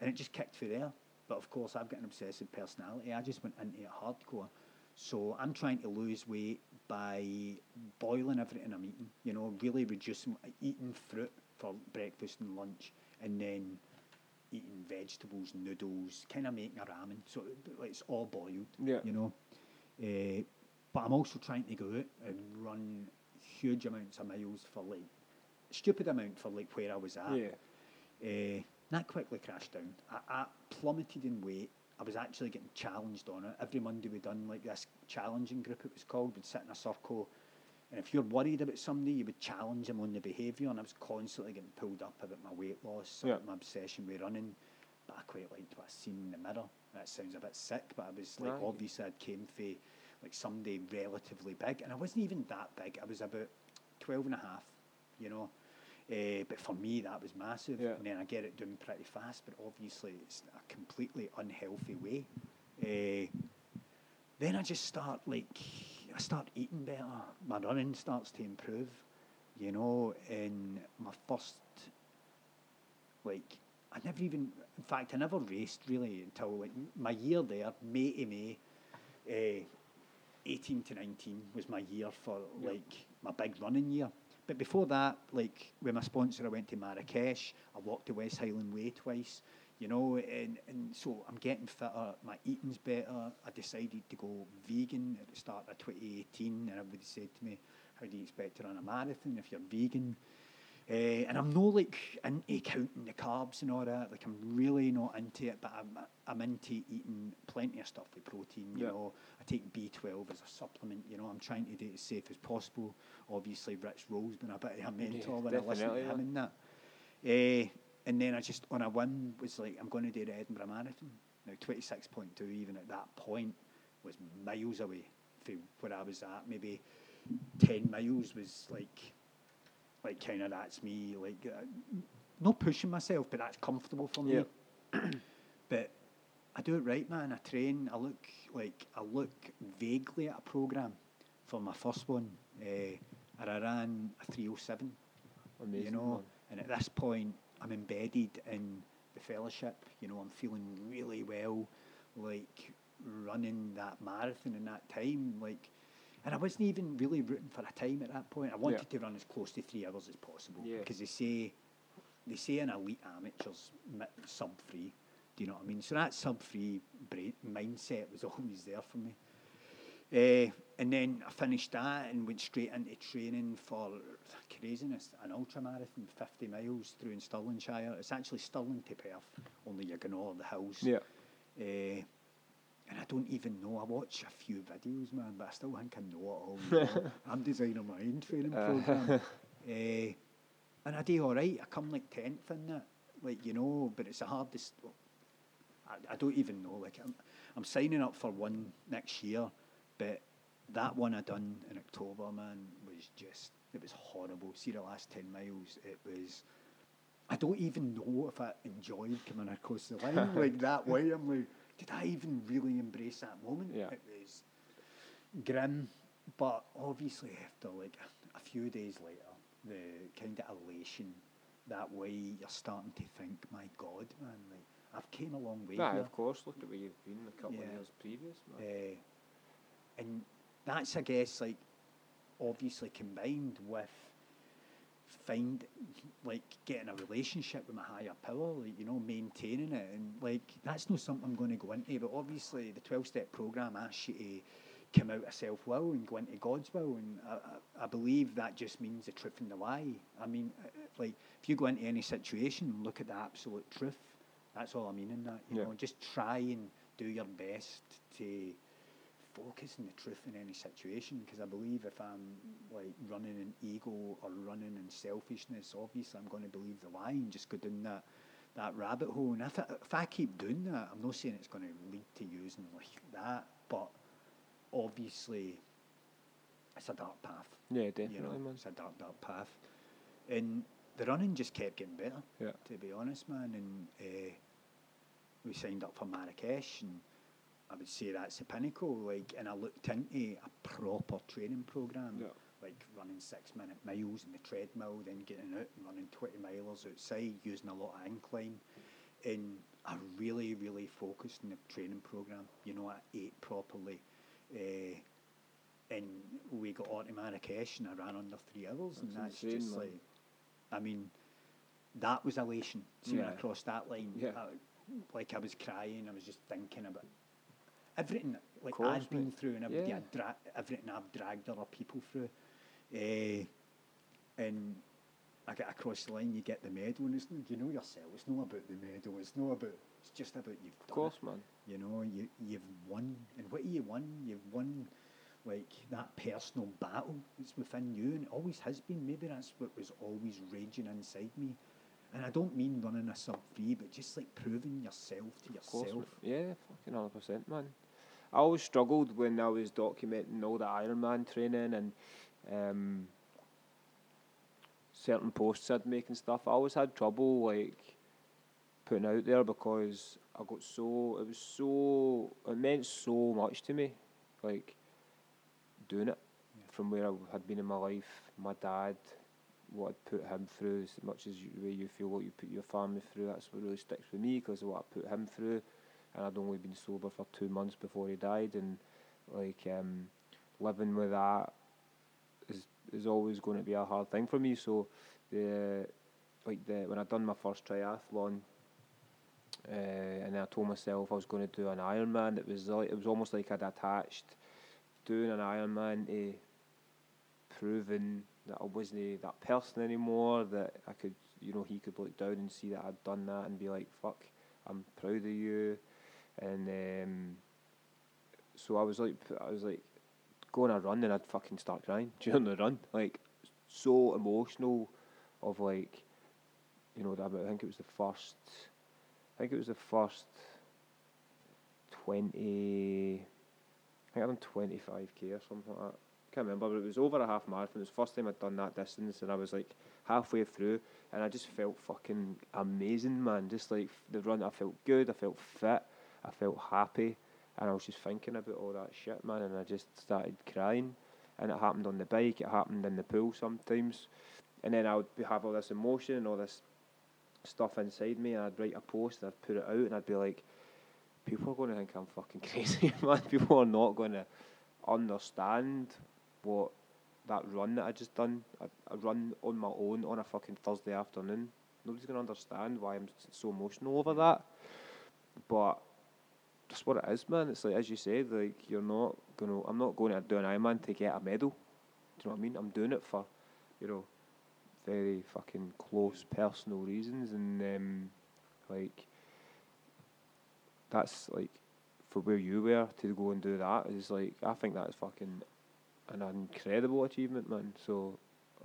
and it just kicked through there. But of course, I've got an obsessive personality. I just went into it hardcore. So I'm trying to lose weight by boiling everything I'm eating. You know, really reducing eating fruit for breakfast and lunch, and then eating vegetables, noodles, kind of making a ramen. So it's all boiled. Yeah. You know. Uh, but I'm also trying to go out and run huge amounts of miles for like stupid amount for like where I was at. Yeah. Uh, that quickly crashed down. I, I plummeted in weight. I was actually getting challenged on it. Every Monday We'd done like this challenging group it was called. We'd sit in a circle and if you're worried about somebody, you would challenge them on the behaviour and I was constantly getting pulled up about my weight loss, Yeah. my obsession with running. But I quite liked what I seen in the mirror. That sounds a bit sick, but I was like Right. obviously I'd came for like somebody relatively big and I wasn't even that big. I was about 12 and a half, you know. Uh, but for me, that was massive. Yeah. And then I get it done pretty fast, but obviously it's a completely unhealthy way. Uh, then I just start like, I start eating better. My running starts to improve, you know. And my first, like, I never even, in fact, I never raced really until like my year there, May to May. Uh, 18 to 19 was my year for Yep. like my big running year. But before that, like with my sponsor, I went to Marrakesh. I walked the West Highland Way twice, you know, and, and so I'm getting fitter. My eating's better. I decided to go vegan at the start of 2018, and everybody said to me, "How do you expect to run a marathon if you're vegan?" Uh, and I'm no like into counting the carbs and all that. Like I'm really not into it, but I'm I'm into eating plenty of stuff with protein. You Yeah. know, I take B12 as a supplement. You know, I'm trying to do it as safe as possible. Obviously, Rich Roll's been a bit of a mentor when I listen to him yeah. and that. Uh, and then I just on a whim was like, I'm going to do the Edinburgh Marathon. Now 26.2, even at that point, was miles away from where I was at. Maybe 10 miles was like like kind of that's me like uh, not pushing myself but that's comfortable for me Yeah. (clears throat) but I do it right man I train I look like I look vaguely at a program for my first one uh, and I ran a 307 Amazing. you know man. and at this point I'm embedded in the fellowship you know I'm feeling really well like running that marathon in that time like and I wasn't even really rooting for a time at that point I wanted to run as close to three hours as possible Yeah. because they say they say an elite amateurs sub three do you know what I mean so that sub three brain mindset was (laughs) always there for me uh, and then I finished that and went straight into training for craziness, an ultra marathon, 50 miles through in Stirlingshire. It's actually Stirling to Perth, only you're going over the hills. Yeah. Uh, and I don't even know. I watch a few videos, man, but I still think I know it all. you know. (laughs) I'm designing my own training Uh. program. uh, (laughs) and I do all right. I come like 10th in that, like, you know, but it's the hardest. I, I don't even know. Like, I'm, I'm signing up for one next year, but that one I done in October, man, was just, it was horrible. See the last 10 miles, it was, I don't even know if I enjoyed coming across the line (laughs) like that way. I'm like, did I even really embrace that moment? Yeah. It was grim, but obviously after like a, a few days later, the kind of elation, that way you're starting to think, my God, man, like I've came a long way here. of course. Look at where you've been a couple Yeah. of years previous, man. Uh, and that's, I guess, like obviously combined with find like getting a relationship with my higher power, like you know, maintaining it, and like that's not something I'm going to go into. But obviously, the twelve step program asks you to come out of self will and go into God's will, and I, I, believe that just means the truth and the lie. I mean, uh, like if you go into any situation, and look at the absolute truth. That's all I mean in that. You Yeah. know, just try and do your best to focus on the truth in any situation because I believe if I'm like running in ego or running in selfishness, obviously I'm going to believe the lie and just go down that that rabbit hole. And if I, if I keep doing that, I'm not saying it's going to lead to using like that, but obviously it's a dark path. Yeah, definitely, You know, man. it's a dark, dark path. And the running just kept getting better, Yeah. to be honest, man. And uh, we signed up for Marrakesh, and I would say that's the pinnacle. Like, and I looked into a proper training program, Yeah. like running six minute miles in the treadmill, then getting out and running twenty milers outside, using a lot of incline. And I really, really focused on the training program. You know, I ate properly. Uh, and we got on to Marrakesh and I ran under three hours, and That's that's insane, just man. like, I mean, that was elation. See, when I crossed that line, Yeah. I, like I was crying, I was just thinking about everything like course, I've been mate. through and everything Yeah. Dra- everything I've dragged other people through. Uh, and I get across the line, you get the medal, and it's, you know yourself, it's not about the medal, it's not about, it's just about you've Done Of course, it. man. You know, you you've won, and what you won, you've won, like that personal battle that's within you, and it always has been. Maybe that's what was always raging inside me, and I don't mean running a sub three, but just like proving yourself to Of yourself. man. Yeah, fucking hundred percent, man. I always struggled when I was documenting all the Ironman training and um, certain posts I'd make and stuff. I always had trouble like putting out there because I got so it was so it meant so much to me, like doing it Yeah. from where I had been in my life. My dad, what I'd put him through, as much as you, the way you feel what you put your family through. That's what really sticks with me because of what I put him through, and I'd only been sober for two months before he died, and like um, living with that is is always going to be a hard thing for me. So the like the when I done my first triathlon, uh, and then I told myself I was going to do an Ironman. It was like it was almost like I'd attached doing an Ironman to proving that I wasn't that person anymore. That I could, you know, he could look down and see that I'd done that and be like, "Fuck, I'm proud of you." And um, so I was like, I was like, going a run and I'd fucking start crying (laughs) during the run, like so emotional, of like, you know, I think it was the first, I think it was the first twenty. I think I done twenty five k or something like that. I Can't remember, but it was over a half marathon. It was the first time I'd done that distance, and I was like halfway through, and I just felt fucking amazing, man. Just like the run, I felt good. I felt fit. I felt happy, and I was just thinking about all that shit, man. And I just started crying, and it happened on the bike. It happened in the pool sometimes, and then I would have all this emotion and all this stuff inside me, and I'd write a post and I'd put it out, and I'd be like, people are going to think I'm fucking (laughs) crazy, man. People are not going to understand what that run that I just done, a, run on my own on a fucking Thursday afternoon. Nobody's going to understand why I'm so emotional over that. But that's what it is, man. It's like as you said, like you're not gonna. I'm not going to do an Ironman to get a medal. Do you know what I mean? I'm doing it for, you know, very fucking close personal reasons, and um, like that's like for where you were to go and do that is like I think that's fucking an incredible achievement, man. So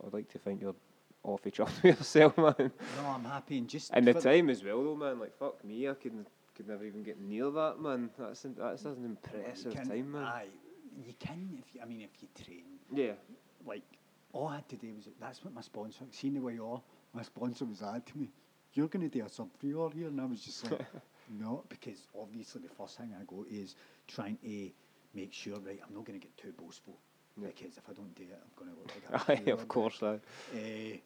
I'd like to think you're off each other (laughs) yourself, man. No, I'm happy and just And the time as well, though, man. Like fuck me, I could could never even get near that, man. That's an, that's an impressive can- time, man. Aye, you can if you, I mean if you train. Yeah, like all I had to do was that's what my sponsor seen the way you are, my sponsor was that to me. You're gonna do a sub three hour here and I was just like (laughs) no, because obviously the first thing I go is trying to make sure right I'm not gonna get too boastful. Yeah. Because if I don't do it I'm gonna look like a (laughs) Aye, of course, aye. uh,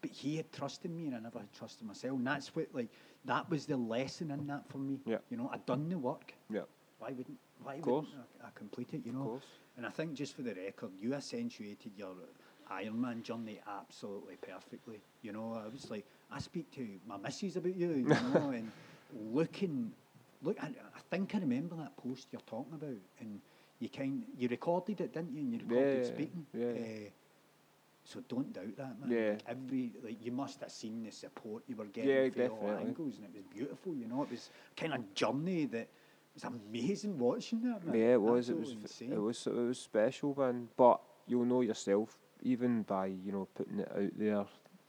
but he had trusted me and I never had trusted myself. And that's what like that was the lesson in that for me. Yeah. You know, I'd done the work. Yeah, Why wouldn't why wouldn't I, I complete it, you know. of course. And I think just for the record, you accentuated your Ironman journey absolutely perfectly. You know, I was like, I speak to my missus about you, you (laughs) know, and looking, look, I, I think I remember that post you're talking about, and you kind, you recorded it, didn't you? And you recorded Yeah, speaking. yeah. Uh, so don't doubt that, man. Yeah. Like every like you must have seen the support you were getting Yeah, from all angles, and it was beautiful. You know, it was kind of journey that was amazing watching that. Man. Yeah, it was. It was. Insane. It was. It was special, man. But you'll know yourself, even by you know putting it out there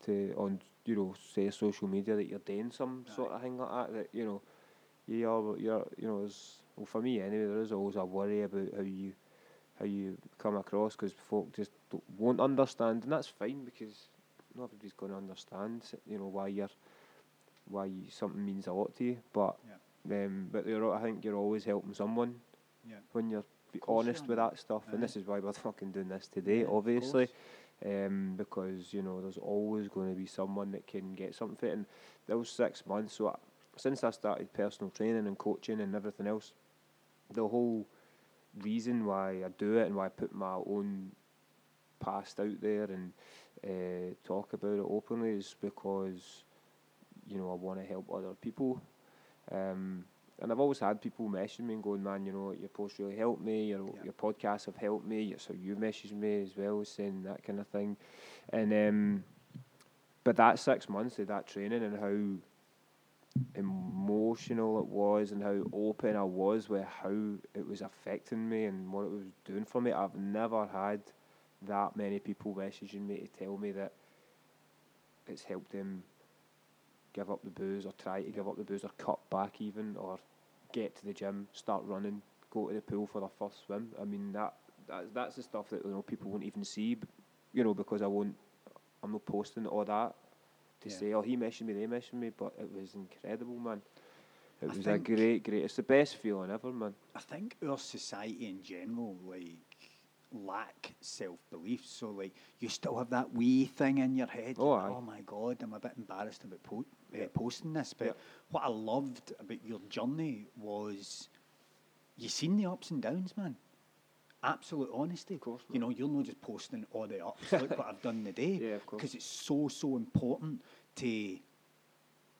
to on you know say social media that you're doing some sort of thing like that. That you know, you're you're you know. There's, well, for me anyway, there is always a worry about how you how you come across because folk just won't understand, and that's fine because not everybody's going to understand. You know why you're why you, something means a lot to you, but. Um, but you're, I think you're always helping someone Yeah. when you're be honest with that stuff. And this is why we're (laughs) fucking doing this today, Yeah, obviously. Um, because, you know, there's always going to be someone that can get something. And those six months, so I, since I started personal training and coaching and everything else, the whole reason why I do it and why I put my own past out there and uh, talk about it openly is because, you know, I want to help other people. Um, and I've always had people messaging me and going, man, you know, your post really helped me, your Yeah. your podcasts have helped me, so you messaged me as well, saying that kind of thing. And um, but that six months of that training and how emotional it was and how open I was with how it was affecting me and what it was doing for me, I've never had that many people messaging me to tell me that it's helped them give up the booze or try to give up the booze or cut back even or get to the gym, start running, go to the pool for their first swim. I mean that, that that's the stuff that you know people won't even see, you know, because I won't, I'm not posting all that to Yeah. say, oh he mentioned me, they mentioned me, but it was incredible, man. It I was a great, great. It's the best feeling ever, man. I think our society in general, like, lack self belief. So, like, you still have that wee thing in your head. Oh, like, oh my God, I'm a bit embarrassed about po- Yeah. uh, posting this. But Yeah. what I loved about your journey was you seen the ups and downs, man. Absolute honesty. Of course, You know, you're not just posting all the ups. Look what I've done (laughs) today. Yeah, of course. Because it's so, so important to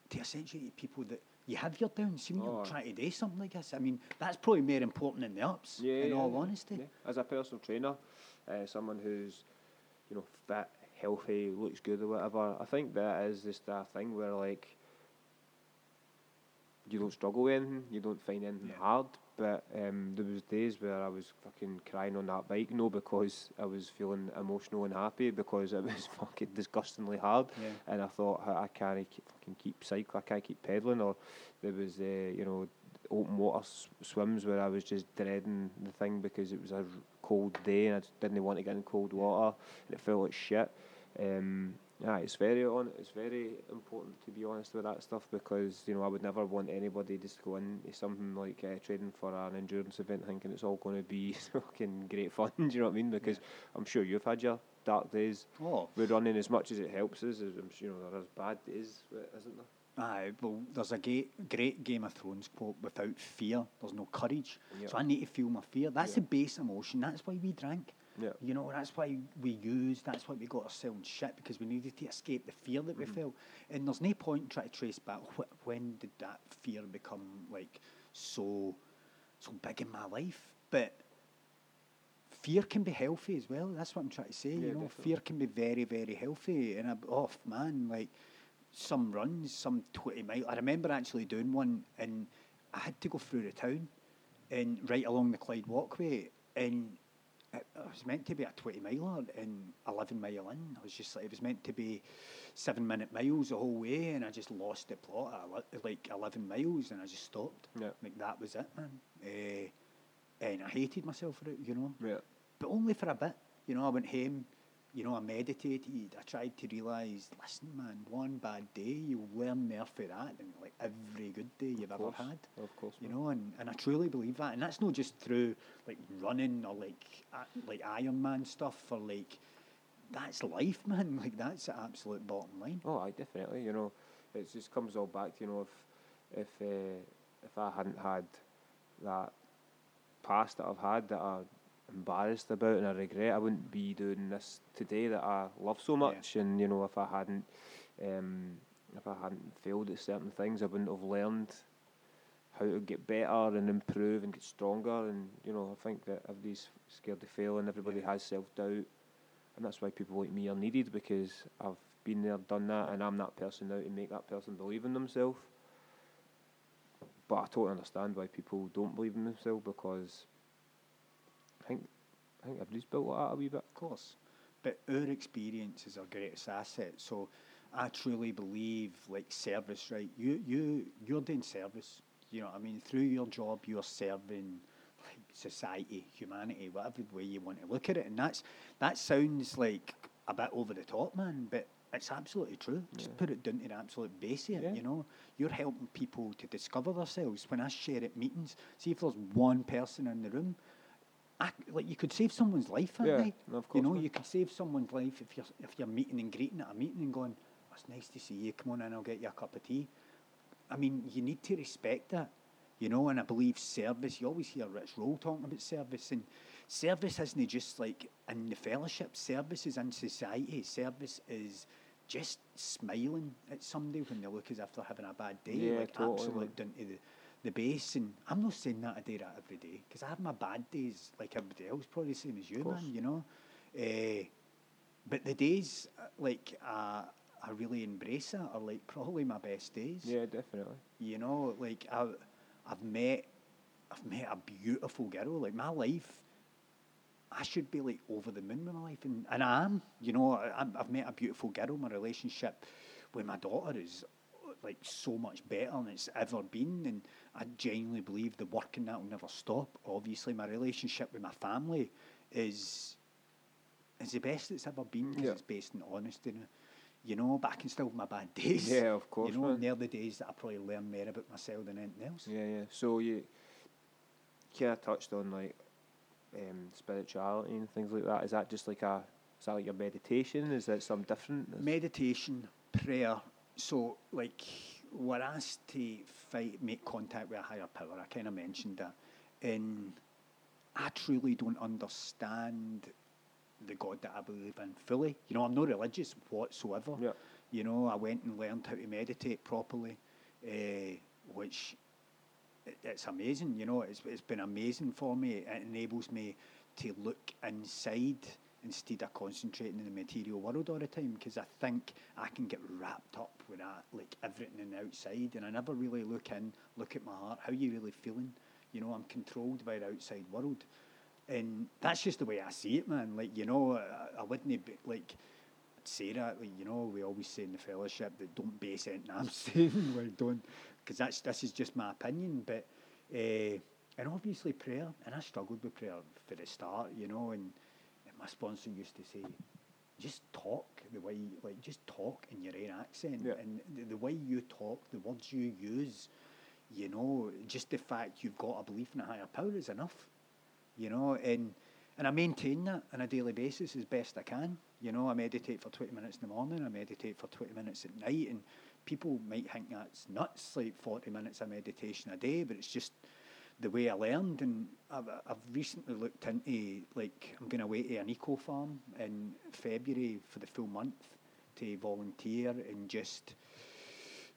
to essentially people that you have your downs. When Oh, you're trying to do something like this, I mean, that's probably more important than the ups. Yeah, in yeah, all yeah, honesty. As a personal trainer, uh, someone who's, you know, fit, healthy, looks good or whatever, I think that is just a thing where like you don't struggle with anything, you don't find anything hard. But um, there was days where I was fucking crying on that bike, no because I was feeling emotional and happy, because it (laughs) was fucking disgustingly hard. Yeah. And I thought I, can't keep, fucking keep cycling, I can't keep pedaling. Or there was, uh, you know, open water s- swims where I was just dreading the thing because it was a cold day and I didn't want to get in cold water and it felt like shit. Um, yeah, it's very on. It's very important to be honest with that stuff because you know I would never want anybody just to go into something like uh, training for an endurance event thinking it's all going to be (laughs) fucking great fun. (laughs) Do you know what I mean? Because I'm sure you've had your dark days Oh, with running as much as it helps us. as I'm sure you know there is bad days, isn't there? aye. Well, there's a great, great Game of Thrones quote: "Without fear, there's no courage." Yeah. So I need to feel my fear. That's Yeah. the base emotion. That's why we drank. Yeah. You know, that's why we used, that's why we got ourselves shit, because we needed to escape the fear that we Mm-hmm. felt. And there's no point in trying to trace back wh- when did that fear become like so so big in my life. But fear can be healthy as well. That's what I'm trying to say. Yeah, you know, definitely. fear can be very, very healthy. And I, oh man, like some runs, some 20 mile. I remember actually doing one and I had to go through the town and right along the Clyde Walkway and it, it was meant to be a 20 miler and 11 mile in. I was just like, it was meant to be seven minute miles the whole way and I just lost the plot at like 11 miles and I just stopped. Yeah. Like that was it, man. Uh, and I hated myself for it, you know Yeah. but only for a bit. You know, I went home, you know, I meditated. I tried to realise, listen, man, one bad day, you'll learn more for that than like every good day you've ever course. had. Of course. You man. know, and, and I truly believe that. And that's not just through like running or like uh, like Iron Man stuff or like that's life, (laughs) man. Like that's the absolute bottom line. Oh, I definitely. You know, it just comes all back to you know if if uh, if I hadn't had that past that I've had that I'm embarrassed about and I regret, I wouldn't be doing this today that I love so Yeah. much. And you know, if I hadn't um, if I hadn't failed at certain things, I wouldn't have learned how to get better and improve and get stronger. And you know, I think that everybody's scared to fail and everybody Yeah. has self doubt and that's why people like me are needed because I've been there, done that, and I'm that person now to make that person believe in themselves. but I totally understand why people don't believe in themselves because I think everybody's built like that a wee bit. Of course. But our experience is our greatest asset. So I truly believe like service, right? You you you're doing service. You know what I mean? Through your job you're serving like society, humanity, whatever way you want to look at it. And that's that sounds like a bit over the top, man, but it's absolutely true. Just Yeah. put it down to the absolute base of Yeah. you know. You're helping people to discover themselves. When I share at meetings, see if there's one person in the room, I, like you could save someone's life that Yeah, night. no, you know, man. you could save someone's life if you're if you're meeting and greeting at a meeting and going, "It's nice to see you. Come on in, I'll get you a cup of tea." I mean, you need to respect that, you know. And I believe service. You always hear Rich Roll talking about service, and service isn't just like in the fellowship. Service is in society. Service is just smiling at somebody when they look as if they're having a bad day, Yeah, like totally, absolute down to the, the base. And I'm not saying that I do that every day because I have my bad days like everybody else, probably the same as you, man. You know, uh, but the days uh, like uh, I really embrace it are like probably my best days. Yeah, definitely. You know, like I, I've met, I've met a beautiful girl. Like my life, I should be like over the moon with my life, and, and I am. You know, I, I've met a beautiful girl. My relationship with my daughter is like so much better than it's ever been, and I genuinely believe the work in that will never stop. Obviously, my relationship with my family is is the best it's ever been because Yeah. it's based on honesty. You know, but I can still have my bad (laughs) days. Yeah, of course, You know, man. they're the days that I probably learn more about myself than anything else. Yeah, yeah. So you of touched on like um, spirituality and things like that. Is that just like a is that like your meditation? Is that some different? Meditation, prayer. So, like, we're asked to fight, make contact with a higher power. I kind of mentioned that. And I truly don't understand the God that I believe in fully. You know, I'm not religious whatsoever. Yeah. You know, I went and learned how to meditate properly, uh, which it's amazing. You know, it's, it's been amazing for me. It enables me to look inside instead of concentrating in the material world all the time because I think I can get wrapped up with that, like everything on the outside, and I never really look in, look at my heart. How you really feeling? You know, I'm controlled by the outside world, and that's just the way I see it, man. Like you know, I, I wouldn't be like. Say that, like, you know, we always say in the fellowship that don't base anything I'm (laughs) saying, like, don't, because that's this is just my opinion. But uh, and obviously prayer, and I struggled with prayer for the start, you know, and, and my sponsor used to say, just talk the way, like, just talk in your own accent, Yeah. and the, the way you talk, the words you use, you know, just the fact you've got a belief in a higher power is enough, you know, and and I maintain that on a daily basis as best I can. You know, I meditate for 20 minutes in the morning, I meditate for 20 minutes at night, and people might think that's nuts, like 40 minutes of meditation a day, but it's just the way I learned. And I've, I've recently looked into, like, I'm going away to an eco farm in February for the full month to volunteer and just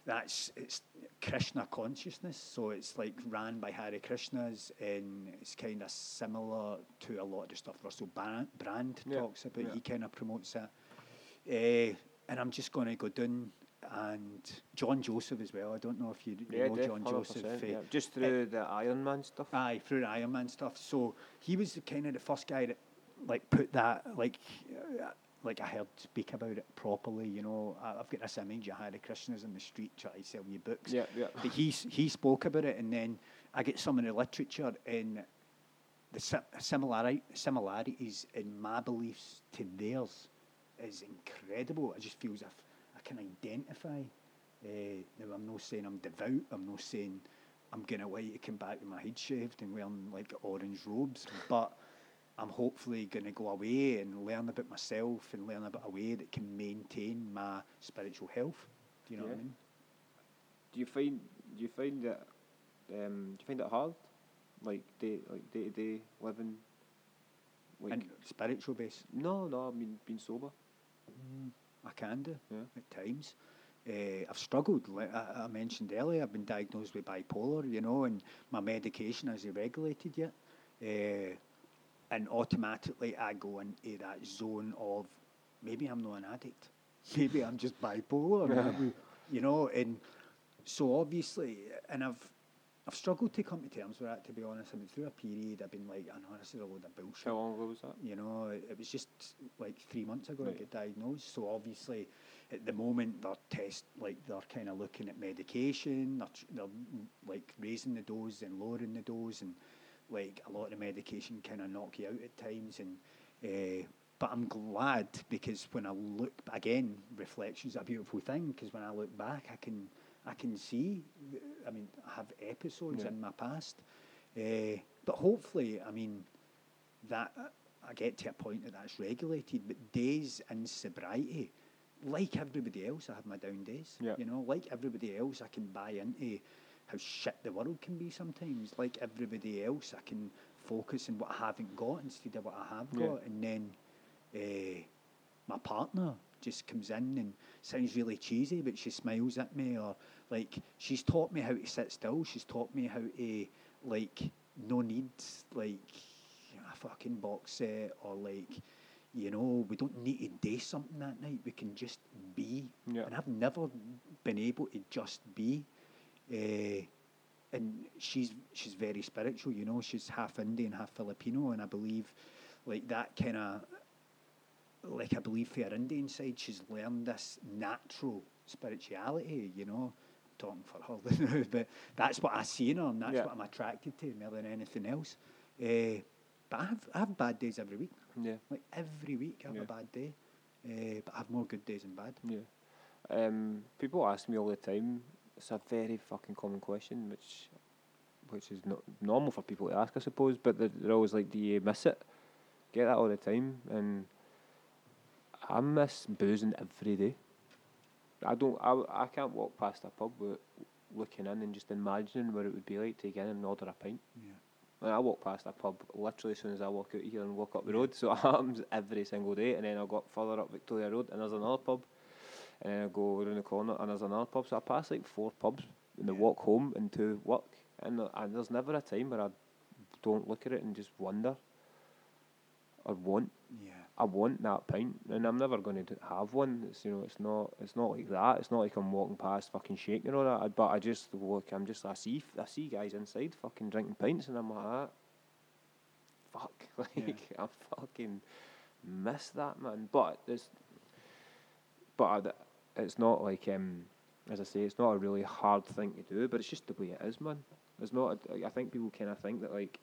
that's it's Krishna consciousness. So it's like ran by Hare Krishnas, and it's kind of similar to a lot of the stuff Russell Brand, Brand Yeah, talks about. yeah. He kind of promotes that. Uh, and I'm just going to go down and John Joseph as well. I don't know if you, you yeah, know def- John Joseph. uh, yeah. Just through the Iron Man stuff. Aye, through the Iron Man stuff. So he was the kind of the first guy that like put that like uh, like I heard speak about it properly. You know, I, I've got this image of Hare Krishnas in the street trying to sell you books. Yeah, yeah. But he he spoke about it, and then I get some of the literature and the si- similarity similarities in my beliefs to theirs is incredible. I just feel as if can identify. Uh, now I'm not saying I'm devout. I'm not saying I'm going to wait to come back with my head shaved and wearing like orange robes, but I'm hopefully going to go away and learn about myself and learn about a way that can maintain my spiritual health. Do you know what I mean? Do you find do you find that um, do you find it hard, like day like day to day living? Like and spiritual base. no, no, I mean being sober. I can do Yeah. at times. Uh, I've struggled. Like I, I mentioned earlier, I've been diagnosed with bipolar, you know, and my medication isn't regulated yet. Uh, and automatically I go into that zone of maybe I'm not an addict. (laughs) Maybe I'm just bipolar. maybe, you know, and so obviously, and I've I've struggled to come to terms with that, to be honest. I mean, through a period, I've been like, I know this is a load of bullshit. How long ago was that? You know, it, it was just like three months ago Right. I got diagnosed. So obviously, at the moment, they're test like they're kind of looking at medication. They're, tr- they're like raising the dose and lowering the dose, and like a lot of the medication kind of knock you out at times. And uh, but I'm glad because when I look again, reflections a beautiful thing. Because when I look back, I can I can see. I mean, I have episodes Yeah. in my past, uh, but hopefully, I mean that I get to a point that that's regulated, but days in sobriety, like everybody else, I have my down days. Yeah. You know, like everybody else, I can buy into how shit the world can be sometimes. Like everybody else, I can focus on what I haven't got instead of what I have Yeah. got, and then uh, my partner just comes in and sounds really cheesy, but she smiles at me, or like she's taught me how to sit still. She's taught me how to like no needs like a fucking box set or like you know we don't need to do something that night. We can just be, Yeah. and I've never been able to just be. Uh, and she's she's very spiritual, you know. She's half Indian, half Filipino, and I believe like that kind of like I believe for her Indian side, she's learned this natural spirituality, you know. Talking for her, (laughs) now, but that's what I see in her, and that's Yeah. what I'm attracted to more than anything else. Uh, but I have, I have bad days every week. Yeah. Like every week, I have Yeah. a bad day. Uh, but I have more good days than bad. Yeah. Um, people ask me all the time. It's a very fucking common question, which, which is not normal for people to ask, I suppose. But they're, they're always like, "Do you miss it?" Get that all the time, and I miss boozing every day. I don't. I, I can't walk past a pub looking in and just imagining what it would be like to get in and order a pint. Yeah. Like, I walk past a pub literally as soon as I walk out here and walk up the road. So (laughs) it happens every single day. And then I'll go further up Victoria Road and there's another pub. And then I go around the corner and there's another pub. So I pass like four pubs in the Yeah. walk home and to work. And, and there's never a time where I don't look at it and just wonder or want Yeah. I want that pint, and I'm never going to have one. It's you know, it's not, it's not like that. It's not like I'm walking past fucking shaking or that. But I just look, I'm just, I see, I see guys inside fucking drinking pints, and I'm like, ah, fuck, (laughs) like I fucking miss that man. But it's, but I, it's not like um, as I say, it's not a really hard thing to do. But it's just the way it is, man. It's not. I think people kind of think that like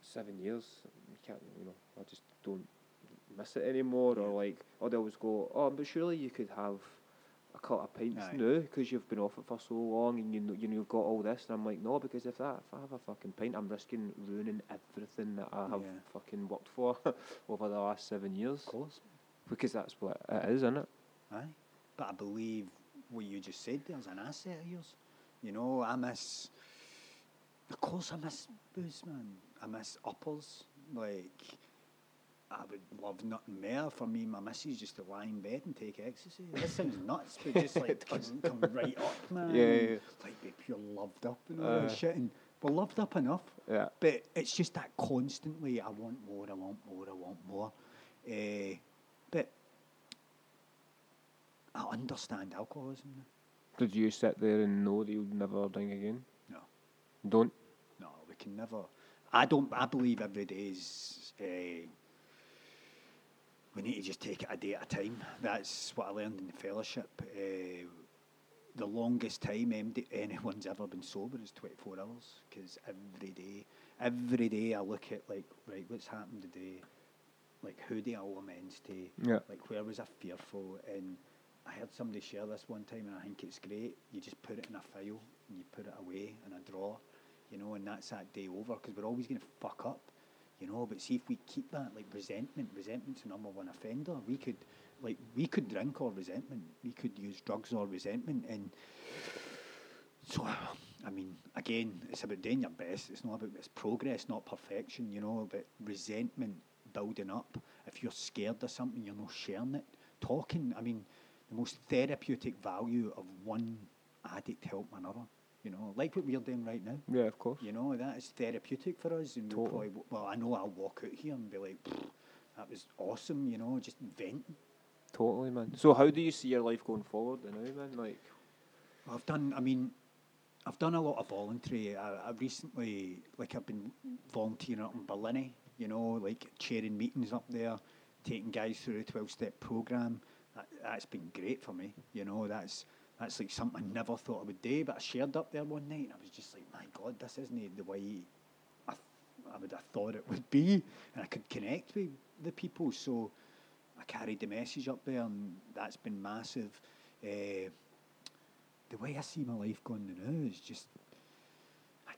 seven years, you can't, you know, I just don't miss it anymore, or like, or they always go, oh, but surely you could have a couple of pints Aye. now because you've been off it for so long and you know, you know you've got all this, and I'm like, no, because if that, if I have a fucking pint, I'm risking ruining everything that I have Yeah. fucking worked for (laughs) over the last seven years, Of course. because that's what it is, isn't it? Aye. But I believe what you just said there's an asset of yours. You know, I miss of course I miss booze, man. I miss uppers. Like I would love nothing more for me and my missus just to lie in bed and take ecstasy. This sounds nuts, but just like (laughs) It come, does. come right up, (laughs) man. Yeah, yeah, yeah. Like be pure loved up and all Uh. that shit. And we're loved up enough. Yeah. But it's just that constantly, I want more, I want more, I want more. Uh, but I understand alcoholism. now. Did you sit there and know that you'd never drink again? No, Don't. no, we can never. I don't. I believe every day is. Uh, we need to just take it a day at a time. That's what I learned in the fellowship. Uh, the longest time MD, anyone's ever been sober is 24 hours because every day, every day I look at like, right, what's happened today? Like, who do I owe amends to? Yeah. Like, where was I fearful? And I heard somebody share this one time, and I think it's great. You just put it in a file and you put it away in a drawer, you know, and that's that day over because we're always going to fuck up, you know. But see if we keep that, like resentment, resentment's the number one offender. We could, like, we could drink or resentment. We could use drugs or resentment, and so I mean, again, it's about doing your best. It's not about it's progress, not perfection, you know. But resentment building up. If you're scared of something, you're not sharing it. Talking. I mean, the most therapeutic value of one addict helping another. You know, like what we're doing right now. Yeah, of course. You know, that is therapeutic for us. And we'll Totally. probably, well, I know I'll walk out here and be like, that was awesome, you know, just venting. Totally, man. So how do you see your life going forward now, eh, man? Like, I've done, I mean, I've done a lot of voluntary. I, I recently, like, I've been volunteering up in Berlin, you know, like chairing meetings up there, taking guys through a 12 step program. That, that's been great for me, you know. That's that's like something I never thought I would do, but I shared up there one night and I was just like, my God, this isn't the way I, th- I would have thought it would be. And I could connect with the people. So I carried the message up there and that's been massive. Uh, the way I see my life going now is just,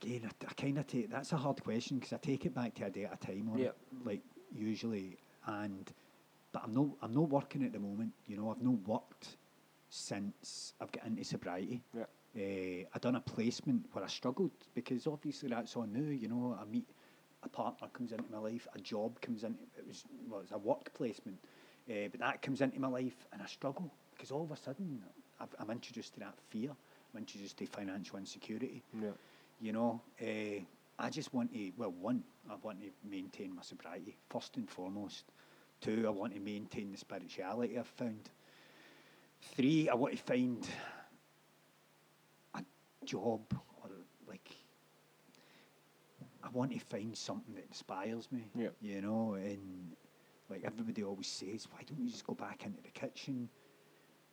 again, I, I kind of take, that's a hard question because I take it back to a day at a time on Yep. it, like usually. And, but I'm not, I'm not working at the moment, you know, I've not worked since I've got into sobriety. Yeah. Uh, I done a placement where I struggled because obviously that's on new. You know, I meet a partner comes into my life, a job comes in. It was well, it's a work placement, uh, but that comes into my life and I struggle because all of a sudden I've, I'm introduced to that fear. I'm introduced to financial insecurity. Yeah. You know, uh, I just want to well, one, I want to maintain my sobriety first and foremost. Two, I want to maintain the spirituality I've found. Three, I want to find a job or like I want to find something that inspires me. Yeah. You know, and like everybody always says, why don't you just go back into the kitchen?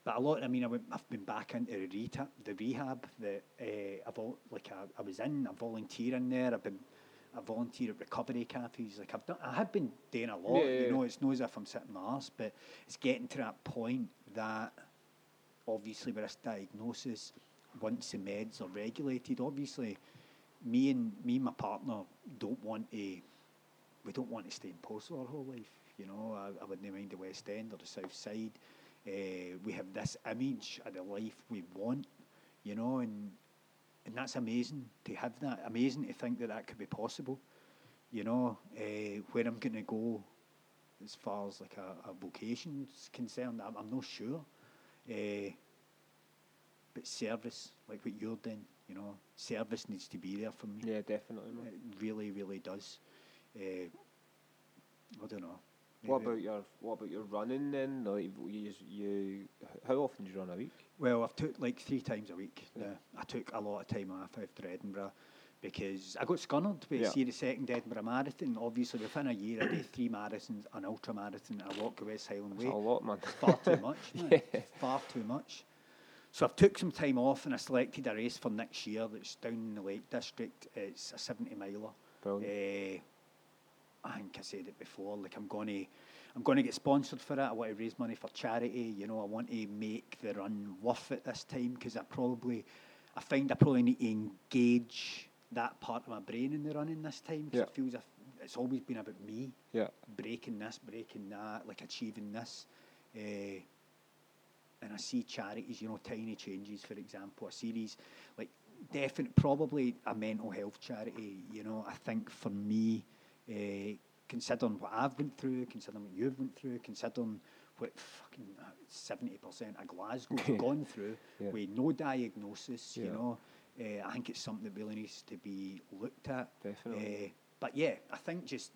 But a lot, I mean, I went, I've been back into the rehab, the rehab that uh, I've all, like I, I was in. I volunteer in there. I've been, I volunteer at recovery cafes. Like I've done, I have been doing a lot. Yeah, you know, it's not as if I'm sitting my arse, but it's getting to that point that obviously with this diagnosis, once the meds are regulated, obviously, me and me and my partner don't want to. We don't want to stay in Possil our whole life. You know, I, I wouldn't mind the West End or the South Side. Uh, we have this image of the life we want. You know, and and that's amazing to have that. Amazing to think that that could be possible. You know, uh, where I'm going to go as far as like a, a vocation's concerned, I'm, I'm not sure. Uh, but service, like what you're doing, you know, service needs to be there for me. Yeah, definitely. Man. It really, really does. Uh, I don't know. What about your what about your running then? Like you, you how often do you run a week? Well, I've took like three times a week. Yeah. now. I took a lot of time off after Edinburgh because I got scunnered with Yeah. see the second Edinburgh Marathon. Obviously, within a year, I did three marathons, an ultra marathon, a walk of West Highland That's Way. a lot, man. far too (laughs) much, man. Yeah. Far too much. So I've took some time off and I selected a race for next year that's down in the Lake District. It's a 70 miler. Brilliant. Eh, I think I said it before. Like I'm going to, I'm going to get sponsored for it. I want to raise money for charity. You know, I want to make the run worth it this time because I probably, I find I probably need to engage that part of my brain in the running this time. 'cause Yeah. it feels it's always been about me Yeah. breaking this, breaking that, like achieving this. Uh, and I see charities, you know, tiny changes, for example. a series like, definite, probably a mental health charity. You know, I think for me, uh, considering what I've been through, considering what you've went through, considering what fucking seventy percent of Glasgow have (laughs) gone through Yeah. with no diagnosis, you know, uh, I think it's something that really needs to be looked at. Definitely. Uh, but yeah, I think just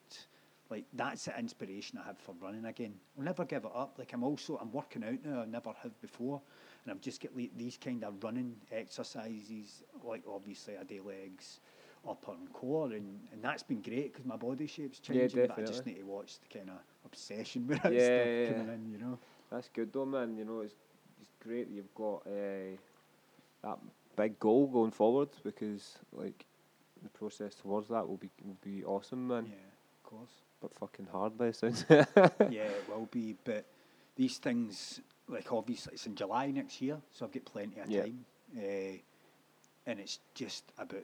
like that's the inspiration I have for running again. I'll never give it up. Like I'm also I'm working out now. I never have before, and I've just got like, these kind of running exercises. Like obviously I do legs, upper and core, and, and that's been great because my body shape's changing. Yeah, but I just need to watch the kind of obsession (laughs) with Yeah, stuff yeah, coming yeah. in. You know. That's good though, man. You know, it's it's great that you've got uh, that big goal going forward because like the process towards that will be will be awesome, man. Yeah, of course. But fucking hard by the sounds. (laughs) (laughs) yeah, it will be. But these things, like obviously, it's in July next year, so I've got plenty of Yeah. time. Uh, and it's just about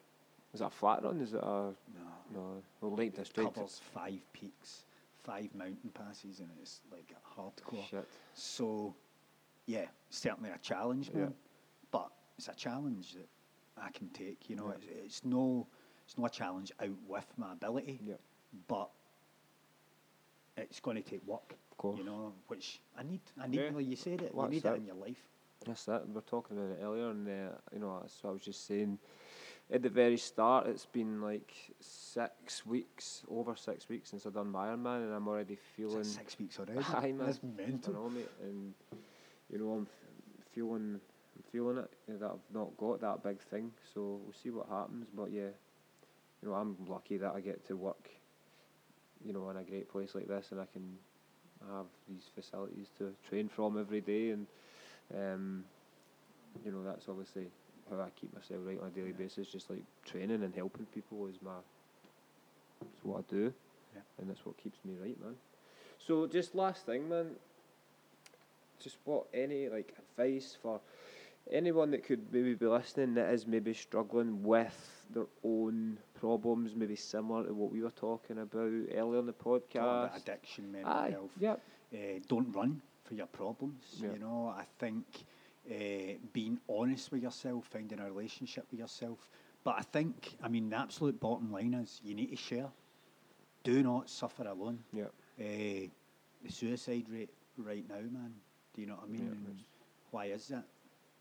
Is that a flat run? Is it a no, no? Well, Lake it District. covers five peaks, five mountain passes, and it's like hardcore. Shit. So, yeah, certainly a challenge, man. But it's a challenge that I can take. You know, Yeah. it's, it's no, it's not a challenge out with my ability, Yeah. but it's going to take work. Of course. You know, which I need. I need. Yeah. Like you said it. Well, you need that's it in your life. That's it. We were talking about it earlier, and uh, you know, that's what I was just saying. At the very start, it's been like six weeks, over six weeks since I've done my Ironman, and I'm already feeling. six weeks already. (laughs) Man. That's I mental. know, mate, and you know, I'm feeling I'm feeling it that I've not got that big thing. So we'll see what happens. But yeah, you know, I'm lucky that I get to work, you know, in a great place like this, and I can have these facilities to train from every day, and um, you know, that's obviously how I keep myself right on a daily Yeah. basis. Just like training and helping people is my, it's what I do, Yeah. and that's what keeps me right, man. So just last thing, man. Just what any like advice for anyone that could maybe be listening that is maybe struggling with their own problems, maybe similar to what we were talking about earlier in the podcast. addiction, mental Aye, health. yep. Uh, don't run for your problems. Yeah. You know, I think uh, being honest with yourself, finding a relationship with yourself. But I think, I mean, the absolute bottom line is you need to share. Do not suffer alone. Yeah. Uh, the suicide rate right now, man. Do you know what I mean? It's- why is that?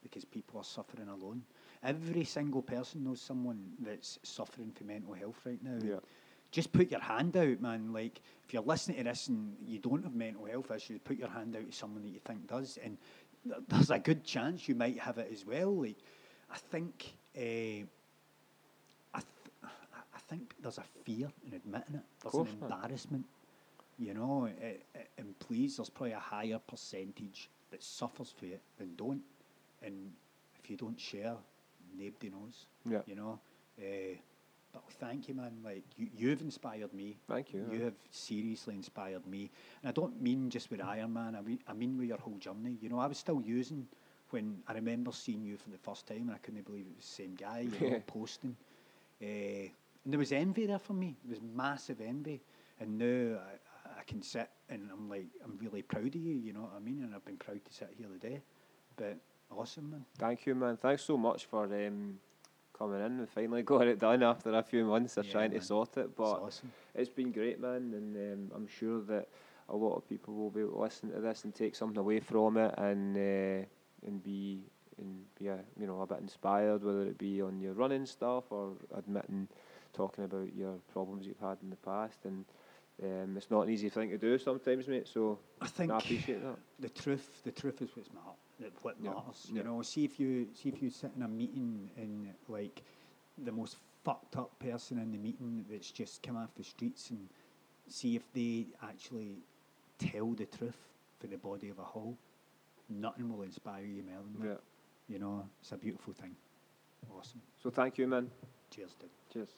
Because people are suffering alone. Every single person knows someone that's suffering from mental health right now. Yeah. Just put your hand out, man. Like, if you're listening to this and you don't have mental health issues, put your hand out to someone that you think does, and th- there's a good chance you might have it as well. Like, I think, uh, I, th- I think there's a fear in admitting it. There's course, an embarrassment, you know. eh, eh, and please, there's probably a higher percentage that suffers for it than don't. And if you don't share, nobody knows. Yeah. You know. Uh, but thank you, man. Like you, you've inspired me. Thank you. You have seriously inspired me, and I don't mean just with Iron Man. I mean, I mean with your whole journey. You know, I was still using when I remember seeing you for the first time, and I couldn't believe it was the same guy. You know, (laughs) posting, uh, and there was envy there for me. There was massive envy, and now I, I can sit and I'm like, I'm really proud of you. You know what I mean? And I've been proud to sit here today. But awesome, man. Thank you, man. Thanks so much for um, coming in and finally (laughs) got it done after a few months of Yeah, trying man. to sort it. But awesome. it's been great, man, and um, I'm sure that a lot of people will be able to listen to this and take something away from it, and uh, and be and be a, you know a bit inspired, whether it be on your running stuff or admitting, talking about your problems you've had in the past, and um, it's not an easy thing to do sometimes, mate. So I think I appreciate that. the truth the truth is what's matter that what Yeah, matters yeah. you know see if you see if you sit in a meeting and like the most fucked up person in the meeting that's just come off the streets and see if they actually tell the truth for the body of a whole nothing will inspire you more than that Yeah. you know it's a beautiful thing awesome So thank you, man. cheers dude Cheers.